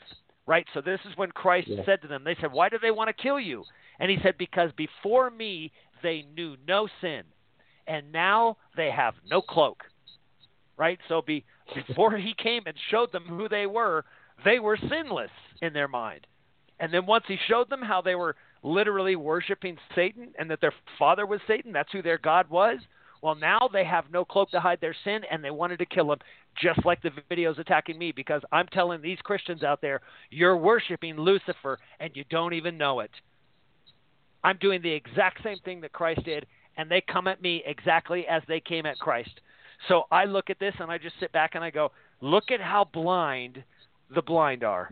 Right? So this is when Christ yeah. said to them, they said, Why do they want to kill you? And he said, Because before me they knew no sin, and now they have no cloak. Right? So be, before he came and showed them who they were, they were sinless in their mind. And then once he showed them how they were literally worshiping Satan and that their father was Satan, that's who their God was, well, now they have no cloak to hide their sin, and they wanted to kill him, just like the videos attacking me, because I'm telling these Christians out there, you're worshiping Lucifer, and you don't even know it. I'm doing the exact same thing that Christ did, and they come at me exactly as they came at Christ. So I look at this and I just sit back and I go, look at how blind the blind are.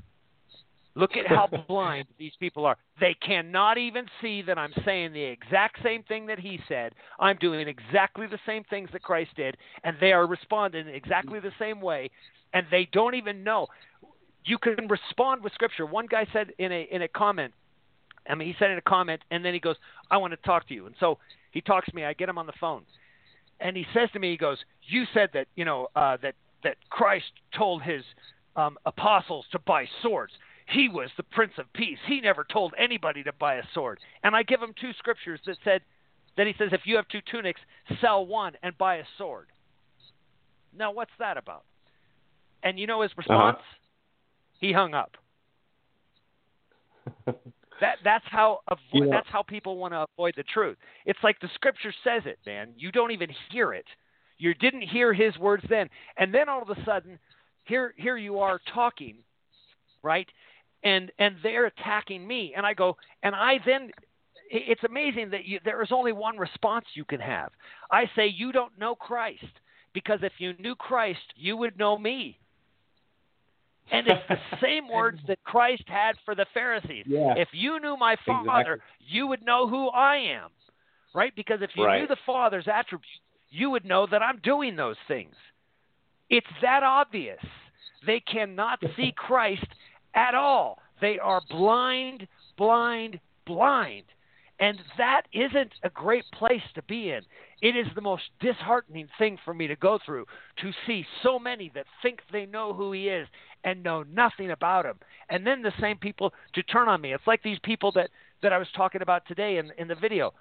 Look at how blind these people are. They cannot even see that I'm saying the exact same thing that he said. I'm doing exactly the same things that Christ did, and they are responding exactly the same way, and they don't even know. You can respond with Scripture. One guy said in a in a comment, I mean, he said in a comment, and then he goes, "I want to talk to you," and so he talks to me. I get him on the phone, and he says to me, he goes, "You said that you know uh, that that Christ told his um, apostles to buy swords." He was the Prince of Peace. He never told anybody to buy a sword. And I give him two scriptures that said that he says if you have two tunics, sell one and buy a sword. Now what's that about? And you know his response? Uh-huh. He hung up. that that's how avo- yeah. that's how people want to avoid the truth. It's like the scripture says it, man. You don't even hear it. You didn't hear his words then, and then all of a sudden, here here you are talking, right? And and they're attacking me. And i go and i then it's amazing that you, there is only one response you can have. I say you don't know christ because if you knew christ you would know me. And it's the same words that christ had for the pharisees. Yeah. if you knew my father exactly. you would know who i am right? Because if you right. knew the father's attributes you would know that i'm doing those things. It's that obvious. They cannot see christ at all. They are blind, blind, blind. And that isn't a great place to be in. It is the most disheartening thing for me to go through to see so many that think they know who he is and know nothing about him. And then the same people to turn on me. It's like these people that, that I was talking about today in, in the video.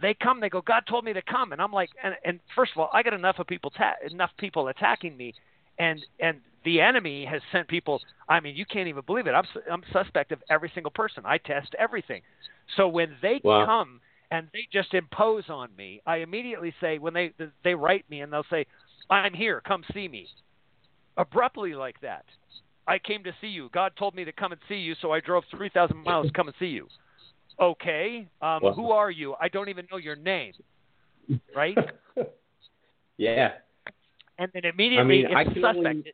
they come. They go, God told me to come, and I'm like, and, and first of all, I got enough of people, ta- enough people attacking me, and and the enemy has sent people. I mean, you can't even believe it. I'm I'm suspect of every single person. I test everything. So when they Wow. come and they just impose on me, I immediately say when they they write me and they'll say, "I'm here. Come see me." Abruptly like that. I came to see you. God told me to come and see you, so I drove 3,000 miles to come and see you. Okay. Um, Wow. Who are you? I don't even know your name. Right? yeah. And then immediately I mean, I it's can suspect. only-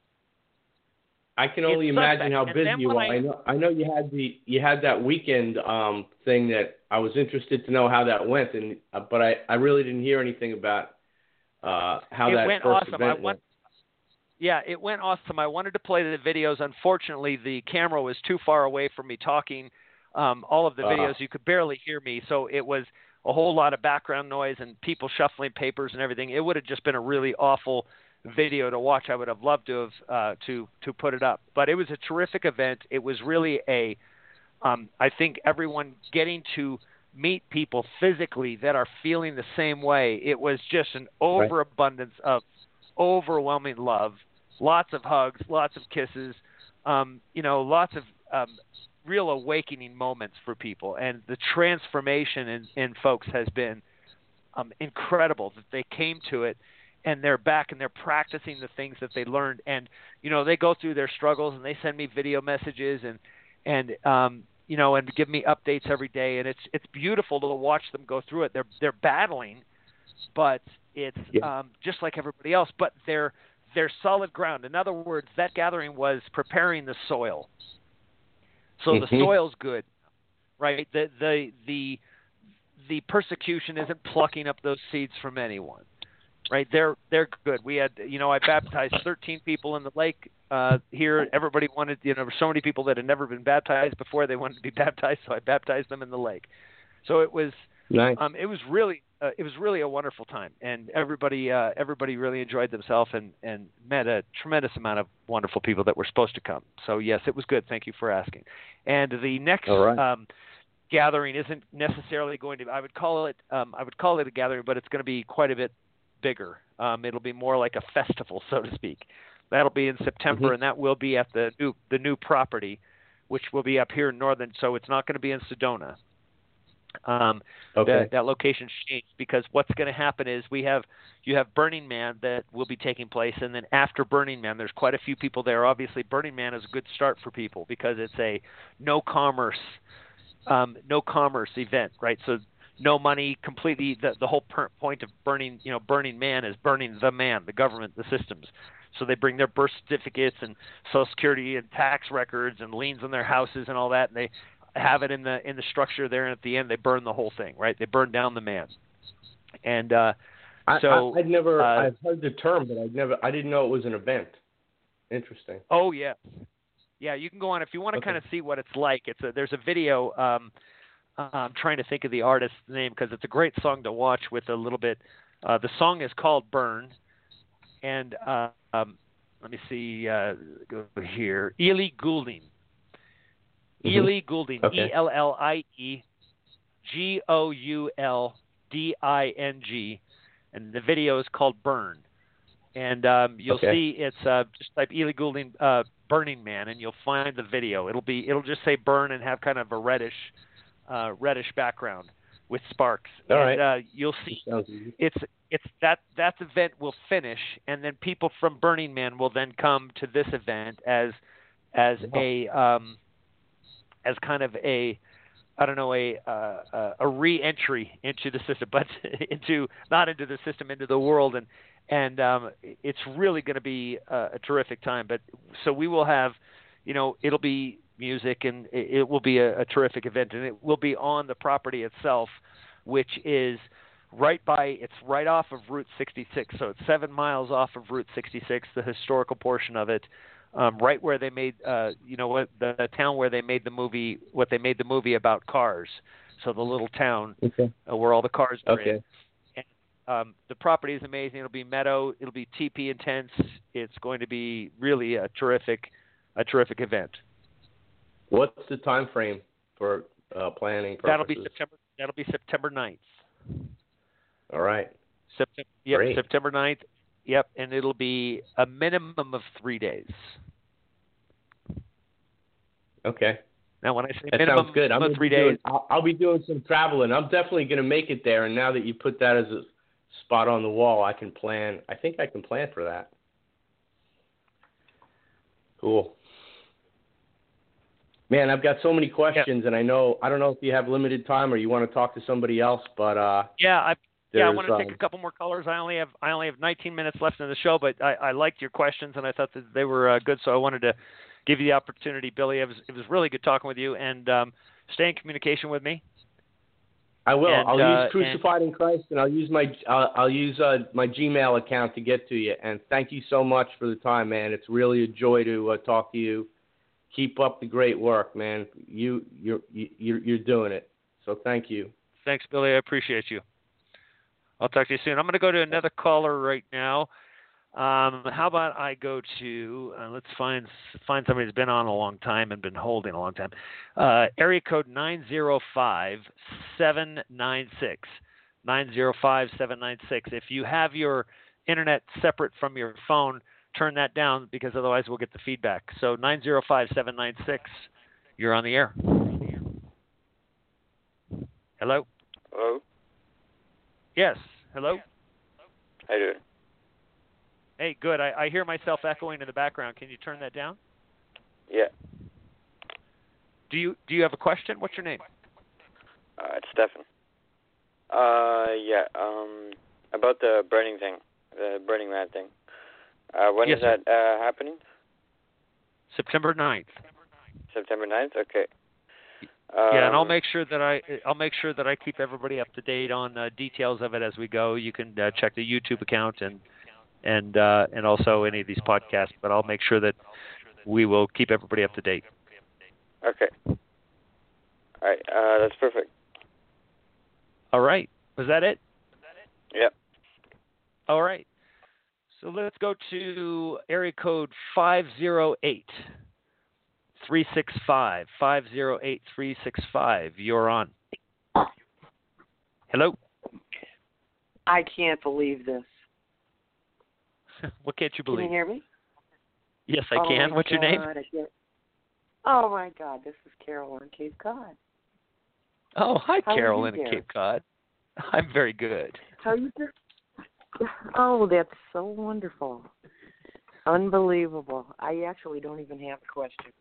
I can only It's imagine how suspect. Busy you are. I- I know I know you had the you had that weekend um thing that I was interested to know how that went and uh, but I I really didn't hear anything about uh how It that went first awesome. I event want- went. Yeah, it went awesome. I wanted to play the videos. Unfortunately, the camera was too far away from me talking. Um, all of the Ah. videos, you could barely hear me, so it was a whole lot of background noise and people shuffling papers and everything. It would have just been a really awful video to watch. I would have loved to have uh, to to put it up, but it was a terrific event. It was really a, um, I think everyone getting to meet people physically that are feeling the same way. It was just an overabundance of overwhelming love, lots of hugs, lots of kisses, um, you know, lots of um, real awakening moments for people, and the transformation in, in folks has been um, incredible. That they came to it, and they're back and they're practicing the things that they learned, and you know, they go through their struggles and they send me video messages and and um, you know, and give me updates every day, and it's it's beautiful to watch them go through it. They're they're battling, but it's Yeah. um, just like everybody else, but they're they're solid ground. In other words, that gathering was preparing the soil. So the Mhm. soil's good, right? The the the the persecution isn't plucking up those seeds from anyone, right? They're they're good. We had you know I baptized 13 people in the lake uh, here. Everybody wanted you know there were so many people that had never been baptized before they wanted to be baptized, so I baptized them in the lake. So it was Nice. um, it was really uh, it was really a wonderful time, and everybody uh, everybody really enjoyed themselves and and met a tremendous amount of wonderful people that were supposed to come. So yes, it was good. Thank you for asking. And the next right. um, gathering isn't necessarily going to. I would call it um, I would call it a gathering, but it's going to be quite a bit bigger. Um, it'll be more like a festival, so to speak. That'll be in September, Mhm. and that will be at the new the new property, which will be up here in northern. So it's not going to be in Sedona. Um, okay. that, that location's changed because what's going to happen is we have you have Burning Man that will be taking place, and then after Burning Man, there's quite a few people there. Obviously, Burning Man is a good start for people because it's a no commerce, um, no commerce event, right? So no money, completely. The, the whole per- point of burning, you know, Burning Man is burning the man, the government, the systems. So they bring their birth certificates and Social Security and tax records and liens on their houses and all that, and they have it in the in the structure there, and at the end they burn the whole thing, right? They burn down the man. And uh, I, so, I, I'd never uh, I've heard the term, but I'd never I didn't know it was an event. Interesting. oh yeah, yeah, you can go on if you want to Okay. kind of see what it's like. It's a, there's a video. Um, I'm trying to think of the artist's name because it's a great song to watch with a little bit. Uh, the song is called "Burn," and uh, um, let me see. Uh, go here, Ellie Goulding. Mhm. Ellie Goulding, Okay. E L L I E G O U L D I N G, and the video is called "Burn." And um, you'll Okay. see it's uh, just type Ellie Goulding uh, "Burning Man," and you'll find the video. It'll be it'll just say "Burn" and have kind of a reddish uh, reddish background with sparks. All and right. uh, you'll see it's it's that that event will finish, and then people from Burning Man will then come to this event as as a um, as kind of a I don't know a uh, a- a re-entry into the system, but into not into the system, into the world, and and um, it's really going to be a, a terrific time. But so we will have, you know, it'll be music and it, it will be a, a terrific event, and it will be on the property itself, which is right by it's right off of Route 66, so it's seven miles off of Route 66, the historical portion of it, um, right where they made uh, you know what the, the town where they made the movie, what they made the movie about cars. So the little town Okay. uh, where all the cars are in. Okay. Um, the property is amazing. It'll be meadow. It'll be TP intense. It's going to be really a terrific, a terrific event. What's the time frame for uh, planning purposes? That'll be September. That'll be September 9th. All right. September, yep, Great. September 9th. Yep, and it'll be a minimum of three days. Okay. Now, when I say That minimum sounds good. I'm three doing- days, I'll, I'll be doing some traveling. I'm definitely going to make it there. And now that you put that as a spot on the wall, I can plan. I think I can plan for that. Cool. Man, I've got so many questions, and I know I don't know if you have limited time or you want to talk to somebody else, but uh, yeah, I yeah, I want to take um, a couple more callers. I only have I only have 19 minutes left in the show, but I, I liked your questions and I thought that they were uh, good, so I wanted to give you the opportunity, Billy. It was it was really good talking with you, and um, stay in communication with me. I will. And, I'll uh, use Crucified in Christ, and I'll use my uh, I'll use uh, my Gmail account to get to you. And thank you so much for the time, man. It's really a joy to uh, talk to you. Keep up the great work, man. You you're you- you're you're doing it. So thank you. Thanks, Billy. I appreciate you. I'll talk to you soon. I'm going to go to another caller right now. Um, how about I go to uh, let's find find somebody who's been on a long time and been holding a long time. Uh, area code nine zero five seven nine six nine zero five seven nine six. If you have your internet separate from your phone, turn that down because otherwise we'll get the feedback. So nine zero five seven nine six. You're on the air. Hello. Hello? Yes. Hello. How you doing? Hey, good. I, I hear myself echoing in the background. Can you turn that down? Yeah. Do you do you have a question? What's your name? Uh, it's Stefan. Uh, yeah, um, about the burning thing, the Burning Man thing. Uh, when is Yes, that uh, happening? September 9th. September 9th? Okay. Um, yeah, and I'll make sure that I I'll make sure that I keep everybody up to date on uh, details of it as we go. You can uh, check the YouTube account and and uh, and also any of these podcasts, but I'll make sure that we will keep everybody up to date. Okay. All right, uh, that's perfect. All right. Was that it? Yep. All right. So let's go to area code 508 365. 508 365. You're on. Hello? I can't believe this. what can't you believe? Can you hear me? Yes, I Oh can. What's your name? God, I can't- Oh my God, this is Carol on Cape Cod. Oh, hi, How are Carolyn in? Cape Cod. I'm very good. How are you doing? Oh, that's so wonderful. Unbelievable. I actually don't even have a question.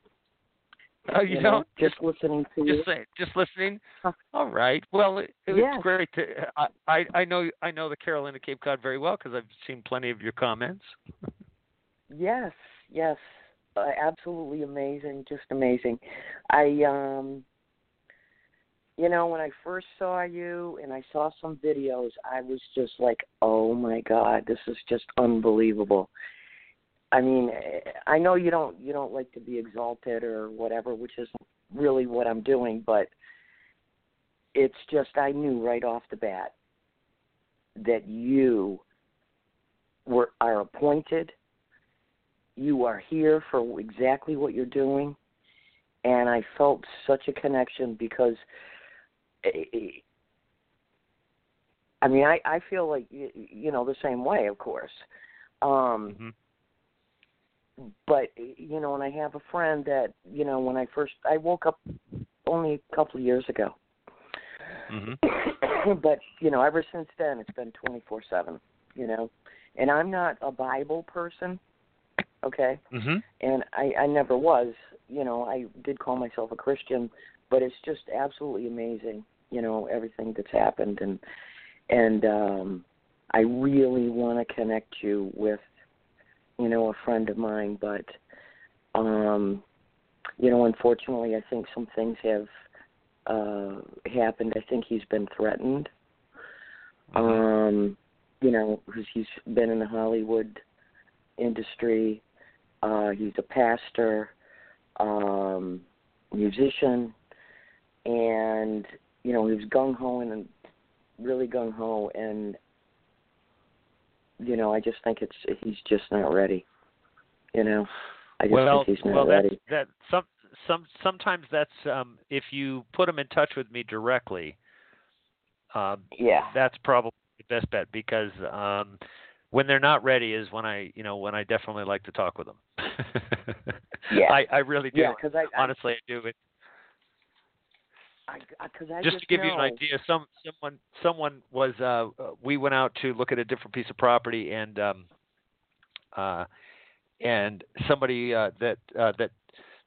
Oh, you, know, don't? just listening to you. just say, just listening. All right. Well, it, it's Yes. great to. I, I I know I know the Carolina Cape Cod very well because I've seen plenty of your comments. Yes, yes, uh, absolutely amazing, just amazing. I um, you know, when I first saw you and I saw some videos, I was just like, oh my god, this is just unbelievable. I mean, I know you don't you don't like to be exalted or whatever, which isn't really what I'm doing, but it's just I knew right off the bat that you were are appointed you are here for exactly what you're doing and i felt such a connection because i mean i i feel like y- you know the same way of course um Mhm. but you know and i have a friend that you know when i first i woke up only a couple of years ago Mm-hmm. but you know ever since then it's been twenty four seven you know and i'm not a bible person okay Mm-hmm. and I, I never was. You know, I did call myself a Christian, but it's just absolutely amazing. You know, everything that's happened, and and um, I really want to connect you with, you know, a friend of mine. But, um, you know, unfortunately, I think some things have uh, happened. I think he's been threatened. Um, you know, because he's been in the Hollywood industry uh, he's a pastor, um, musician, and you know he was gung ho and really gung ho, and you know I just think it's he's just not ready. You know, I just well, think he's not well, ready. that. Some some sometimes that's um, if you put him in touch with me directly. um, Yeah. that's probably the best bet because um, when they're not ready is when I, you know, when I definitely like to talk with them. Yeah. I, I really do. Yeah, because I, I Honestly, I do. It, I, I, just just to give you an idea, some someone someone was uh, uh, we went out to look at a different piece of property and um, uh, and somebody uh, that uh, that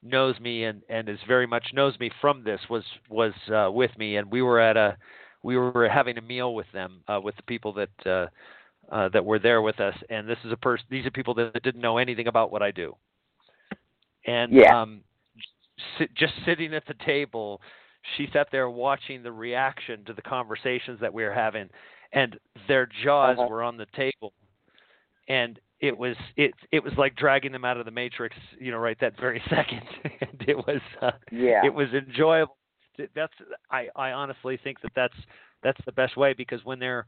knows me and and is very much knows me from this was was uh, with me. And we were at a we were having a meal with them uh, with the people that uh, uh, that were there with us. And this is a person these are people that didn't know anything about what I do. And Yeah. um, sit, just sitting at the table she sat there watching the reaction to the conversations that we were having and their jaws Uh-huh. were on the table. And it was it it was like dragging them out of the matrix you know right that very second. And it was uh, Yeah. it was enjoyable. That's i i honestly think that that's that's the best way because when they're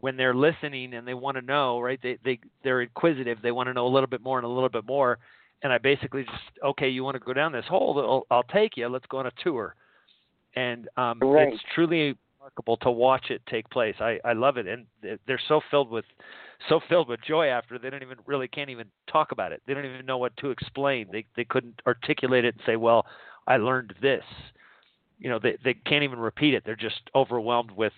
when they're listening and they want to know right they they they're inquisitive they want to know a little bit more and a little bit more. And i basically just okay you want to go down this hole? I'll, I'll take you let's go on a tour and um Right. it's truly remarkable to watch it take place. I i love it. And they're- they're so filled with so filled with joy after they don't even really can't even talk about it. They don't even know what to explain. They they couldn't articulate it and say well i learned this. You know they they can't even repeat it. They're just overwhelmed with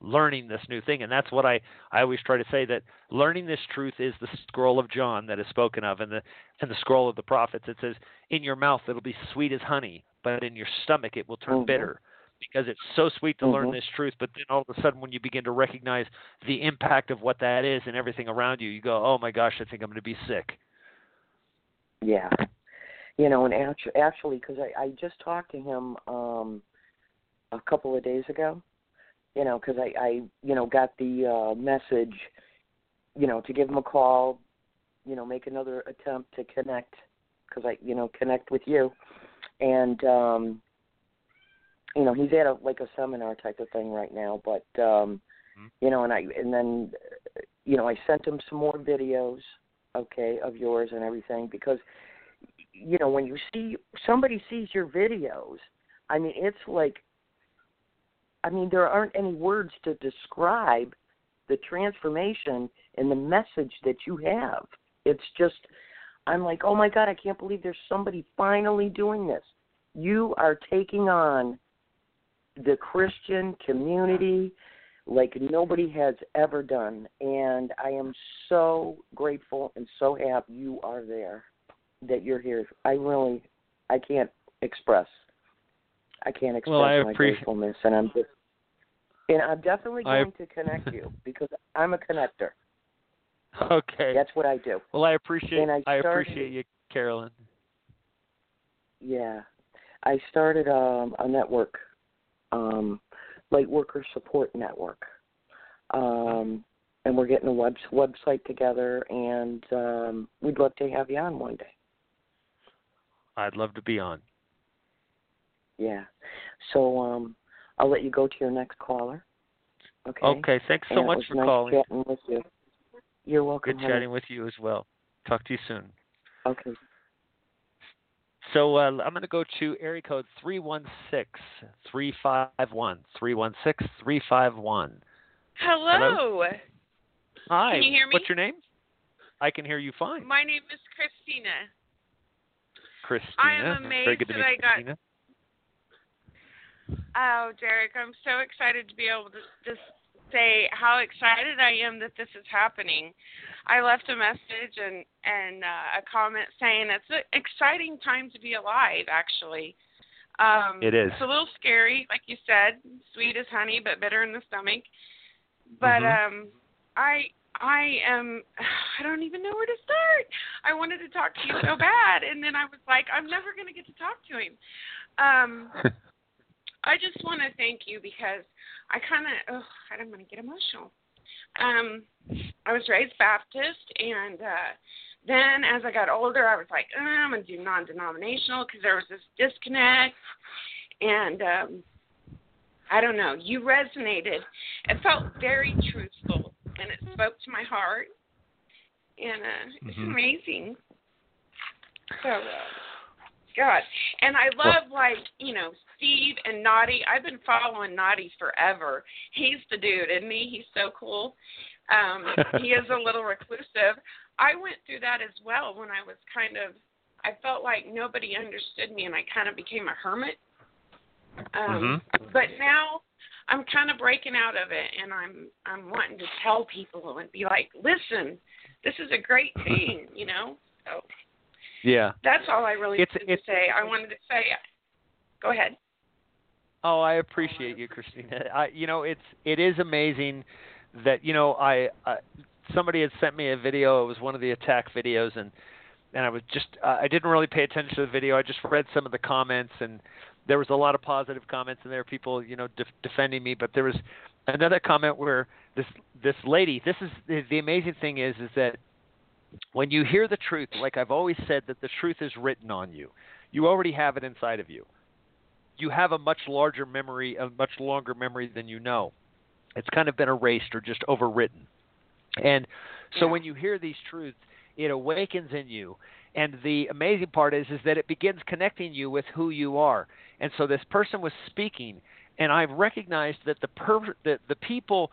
learning this new thing. And that's what i i always try to say that learning this truth is the scroll of john that is spoken of and the and the scroll of the prophets. It says in your mouth it'll be sweet as honey but in your stomach it will turn Mhm. bitter because it's so sweet to learn Mhm. this truth but then all of a sudden when you begin to recognize the impact of what that is and everything around you you go oh my gosh i think i'm going to be sick Yeah. You know, and actually, actually, because I, I just talked to him um a couple of days ago. You know, because I, I, you know, got the uh message, you know, to give him a call, you know, make another attempt to connect, because I, you know, connect with you, and um, you know, he's at a like a seminar type of thing right now, but um, Mhm. you know, and I, and then, uh, you know, I sent him some more videos, okay, of yours and everything because you know when you see somebody sees your videos i mean it's like i mean there aren't any words to describe the transformation and the message that you have it's just i'm like oh my god i can't believe there's somebody finally doing this you are taking on the christian community like nobody has ever done and i am so grateful and so happy you are there that you're here. I really, I can't express. I can't express Well, I my appreciate- gratefulness, and I'm just, and I'm definitely I- going to connect you because I'm a connector. okay That's what I do. well i appreciate And I i appreciate you carolyn Yeah, I started um, a network, um, light worker support network, um, and we're getting a web website together, and um, we'd love to have you on one day. i'd love to be on Yeah. So um, I'll let you go to your next caller. Okay. okay thanks so And much was for nice calling Chatting with you. You're welcome. Good honey. chatting with you as well. Talk to you soon. Okay. So uh, I'm going to go to area code 316 351 316 351. Hello. Hi. Can you hear me? What's your name? I can hear you fine. My name is Christina. Christina. I am Very amazed good to that meet I got- Oh, Derek, I'm so excited to be able to just say how excited I am that this is happening. I left a message and and uh, a comment saying it's an exciting time to be alive. Actually, um, It is. It's a little scary, like you said, sweet as honey but bitter in the stomach. But Mhm. um, I I am I don't even know where to start. I wanted to talk to you so bad, and then I was like, I'm never going to get to talk to him. Um, I just want to thank you because I kind of, oh, I'm going to get emotional. Um, I was raised Baptist, and uh, then as I got older, I was like, uh, I'm going to do non-denominational because there was this disconnect, and um, I don't know. You resonated. It felt very truthful, and it spoke to my heart, and uh, it's Mhm. amazing. So, uh, God. And I love like, you know, Steve and Naughty. I've been following Naughty forever. He's the dude, isn't he? He's so cool. Um, he is a little reclusive. I went through that as well when I was kind of I felt like nobody understood me and I kind of became a hermit. Um Mhm. but now I'm kind of breaking out of it and I'm I'm wanting to tell people and be like, "Listen, this is a great thing, you know?" So Yeah. that's all I really It's- wanted to say. I wanted to say Go ahead. Oh, I appreciate you, Christina. I, you know, it's it is amazing that you know I, I somebody had sent me a video. It was one of the attack videos, and and I was just uh, I didn't really pay attention to the video. I just read some of the comments, and there was a lot of positive comments, and there were people you know def- defending me. But there was another comment where this this lady. This is the, the amazing thing is is that when you hear the truth, like I've always said, that the truth is written on you. You already have it inside of you you have a much larger memory, a much longer memory than you know. It's kind of been erased or just overwritten. And so Yeah. when you hear these truths, it awakens in you. And the amazing part is is that it begins connecting you with who you are. And so this person was speaking and I've recognized that the per- that the people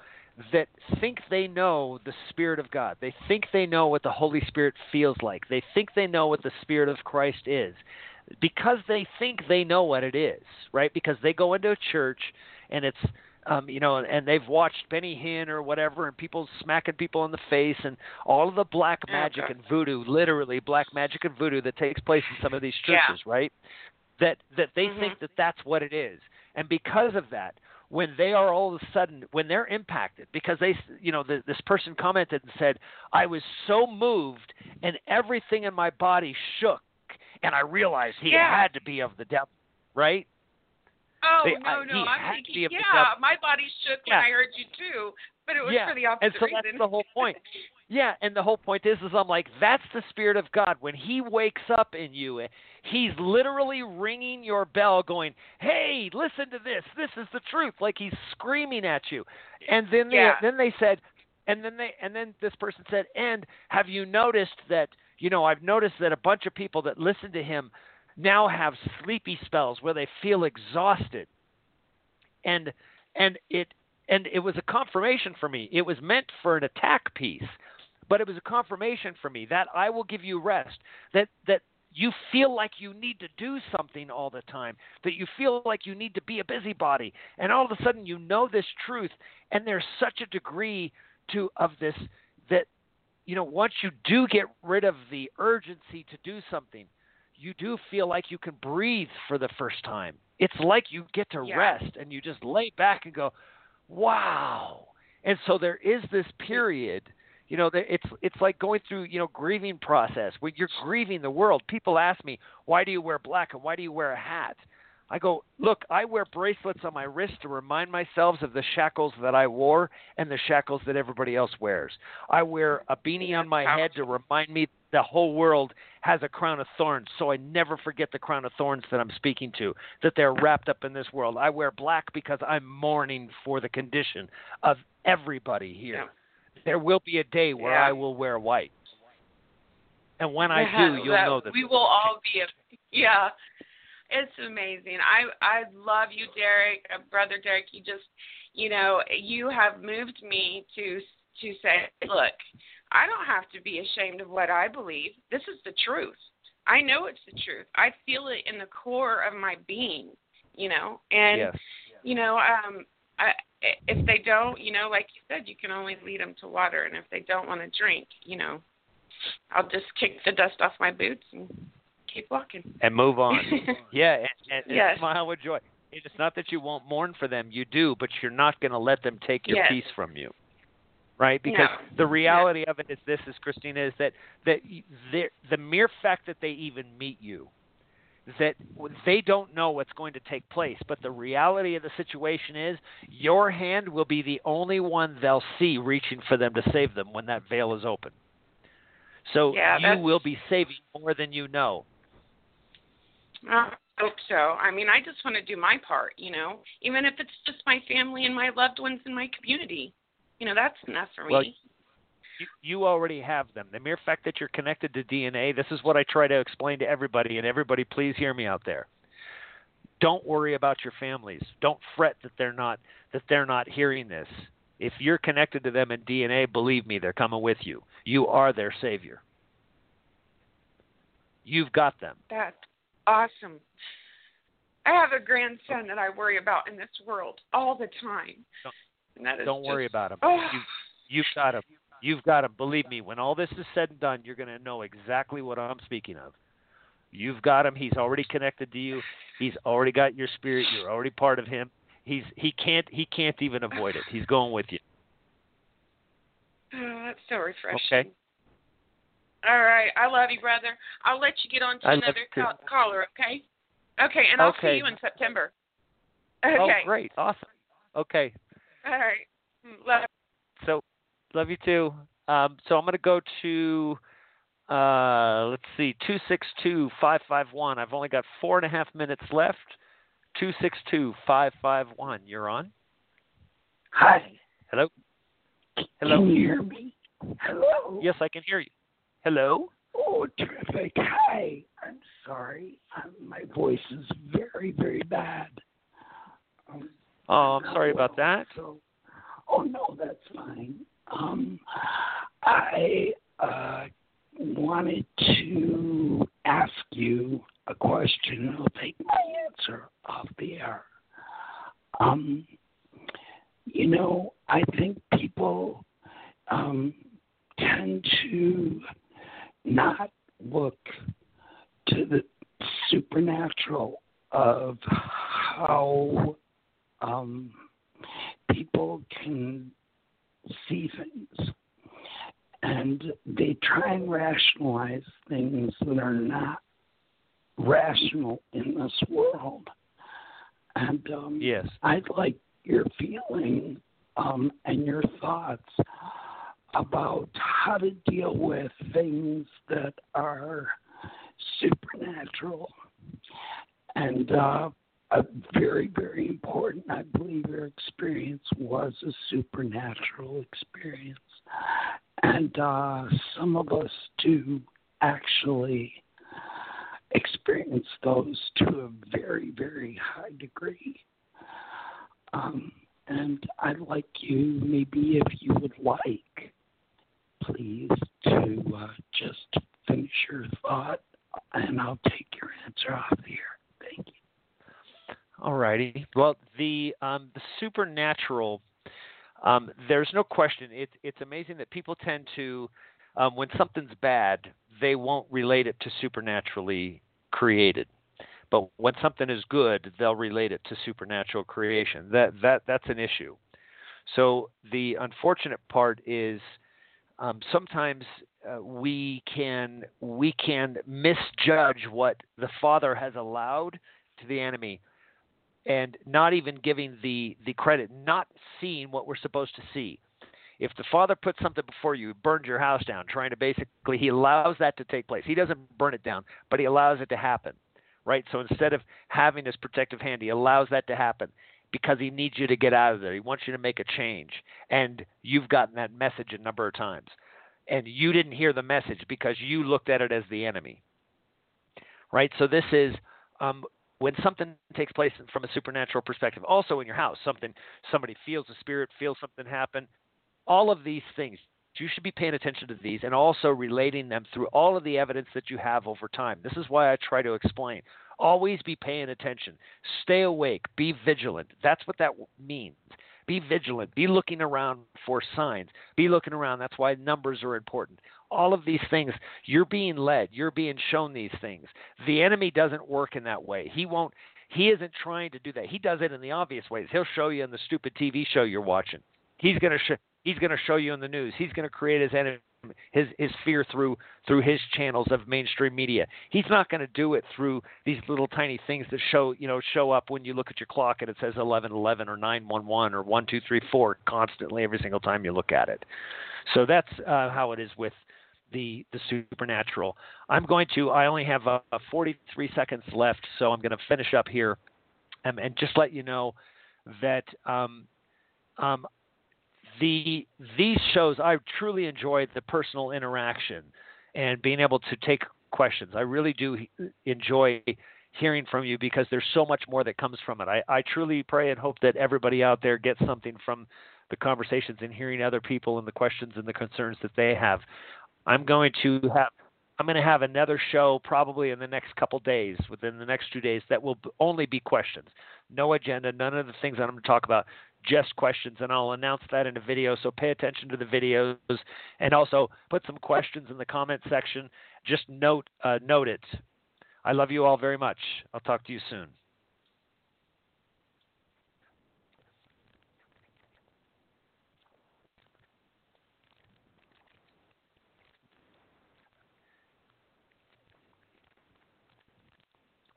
that think they know the spirit of God. They think they know what the Holy Spirit feels like. They think they know what the spirit of Christ is because they think they know what it is, right? Because they go into a church and it's um, you know, and they've watched Benny Hinn or whatever, and people smacking people in the face, and all of the black magic and voodoo, literally black magic and voodoo that takes place in some of these Yeah. churches, right? That that they Mhm. think that that's what it is, and because of that, when they are all of a sudden when they're impacted, because they, you know, the, this person commented and said, "I was so moved, and everything in my body shook." and I realized he Yeah. had to be of the devil, right? Oh They- no, I- no, I'm thinking, be of the yeah, my body shook Yeah. when I heard you too, but it was Yeah, for the opposite and so reason. that's the whole point. Yeah, and the whole point is, is I'm like, that's the spirit of God. When He wakes up in you, He's literally ringing your bell, going, "Hey, listen to this. This is the truth." Like He's screaming at you. And then they, Yeah. then they said, and then they, and then this person said, "And have you noticed that? You know, I've noticed that a bunch of people that listen to Him now have sleepy spells where they feel exhausted." And and it and it was a confirmation for me. It was meant for an attack piece, but it was a confirmation for me that I will give you rest. That that you feel like you need to do something all the time. That you feel like you need to be a busybody, and all of a sudden you know this truth, and there's such a degree to of this that you know once you do get rid of the urgency to do something, you do feel like you can breathe for the first time. It's like you get to Yeah. rest and you just lay back and go, wow. And so there is this period, you know, it's it's like going through, you know, grieving process when you're grieving the world. People ask me, why do you wear black and why do you wear a hat? I go, look, I wear bracelets on my wrist to remind myself of the shackles that I wore and the shackles that everybody else wears. I wear a beanie on my head to remind me the whole world has a crown of thorns, so I never forget the crown of thorns that I'm speaking to, that they're wrapped up in this world. I wear black because I'm mourning for the condition of everybody here. There will be a day where Yeah. I will wear white. And when I Yeah, do, you'll that know that. we will all be. A, yeah, it's amazing. I I love you, Derek, uh, brother Derek. You just, you know, you have moved me to to say, look, I don't have to be ashamed of what I believe. This is the truth. I know it's the truth. I feel it in the core of my being, you know, and Yes. you know, um, if they don't, you know, like you said, you can only lead them to water, and if they don't want to drink, you know, I'll just kick the dust off my boots and keep walking. and move on. yeah, and, and, and Yes. smile with joy. It's not that you won't mourn for them, you do, but you're not going to let them take your Yes. peace from you, right? Because No. the reality of it is this: is Christina is that that the the mere fact that they even meet you, that they don't know what's going to take place, but the reality of the situation is your hand will be the only one they'll see reaching for them to save them when that veil is open. So Yeah, you will be saving more than you know. I hope so. I mean, I just want to do my part, you know, even if it's just my family and my loved ones in my community. You know, that's enough for me. You, you already have them. The mere fact that you're connected to DNA, this is what I try to explain to everybody, and everybody, please hear me out there. Don't worry about your families. Don't fret that they're not that they're not hearing this. If you're connected to them in DNA, believe me, they're coming with you. You are their savior. You've got them. That's awesome. I have a grandson that I worry about in this world all the time. Don't- and that is Don't worry about him. Oh. You, you've got them. You've got them. Believe me, when all this is said and done, you're going to know exactly what I'm speaking of. You've got him. He's already connected to you. He's already got your spirit. You're already part of him. He's he can't he can't even avoid it. He's going with you. Oh, that's so refreshing. Okay. All right. I love you, brother. I'll let you get on to I another you too. ca- caller, okay? Okay, and I'll Okay. see you in September. Oh, okay. Oh, great. Awesome. Okay. All right. Love So, love you too. Um, so I'm going to go to, uh, let's see, two six two five five one. I've only got four and a half minutes left. Two six two five five one. You're on. Hi. Hello. Hello. Can you hear me? Hello. Yes, I can hear you. Hello. Oh, terrific. Hi. I'm sorry. Um, my voice is very, very bad. Um, Oh, I'm sorry about that. So, oh no, that's fine. Um, I uh, wanted to ask you a question. I'll take my answer off the air. Um, you know, I think people um, tend to not look to the supernatural of how um, people can see things. And they try and rationalize things that are not rational in this world. And um, Yes. I'd like your feeling um, and your thoughts about how to deal with things that are supernatural and uh, a very, very important, I believe your experience was a supernatural experience. And uh, some of us do actually experience those to a very, very high degree. Um, and I'd like you, maybe if you would like, please, to uh, just finish your thought, and I'll take your answer off air. Thank you. All righty. Well, the um, the supernatural. Um, there's no question. It's it's amazing that people tend to, um, when something's bad, they won't relate it to supernaturally created. But when something is good, they'll relate it to supernatural creation. That that that's an issue. So the unfortunate part is um, sometimes uh, we can we can misjudge what the Father has allowed to the enemy and not even giving the the credit, not seeing what we're supposed to see. If the Father puts something before you, burns your house down, trying to basically, He allows that to take place. He doesn't burn it down, but He allows it to happen, right? So instead of having this protective hand, He allows that to happen because He needs you to get out of there. He wants you to make a change, and you've gotten that message a number of times, and you didn't hear the message because you looked at it as the enemy, right? So this is um, when something takes place from a supernatural perspective, also in your house, something somebody feels a spirit, feels something happen, all of these things, you should be paying attention to these and also relating them through all of the evidence that you have over time. This is why I try to explain. Always be paying attention. Stay awake. Be vigilant. That's what that means. Be vigilant. Be looking around for signs. Be looking around. That's why numbers are important. All of these things, you're being led. You're being shown these things. The enemy doesn't work in that way. He won't. He isn't trying to do that. He does it in the obvious ways. He'll show you in the stupid TV show you're watching. He's going to show. He's going to show you in the news. He's going to create his enemy, his his fear through through his channels of mainstream media. He's not going to do it through these little tiny things that show you know show up when you look at your clock and it says 1111 or 911 or 1234 constantly every single time you look at it. So that's uh, how it is with the the supernatural. I'm going to. I only have uh, 43 seconds left, so I'm going to finish up here, um, and just let you know that um, um, the these shows I truly enjoy the personal interaction and being able to take questions. I really do enjoy hearing from you because there's so much more that comes from it. I, I truly pray and hope that everybody out there gets something from the conversations and hearing other people and the questions and the concerns that they have. I'm going to have I'm going to have another show probably in the next couple days, within the next two days, that will only be questions. No agenda, none of the things that I'm going to talk about, just questions. And I'll announce that in a video. So pay attention to the videos and also put some questions in the comment section. Just note, uh, note it. I love you all very much. I'll talk to you soon.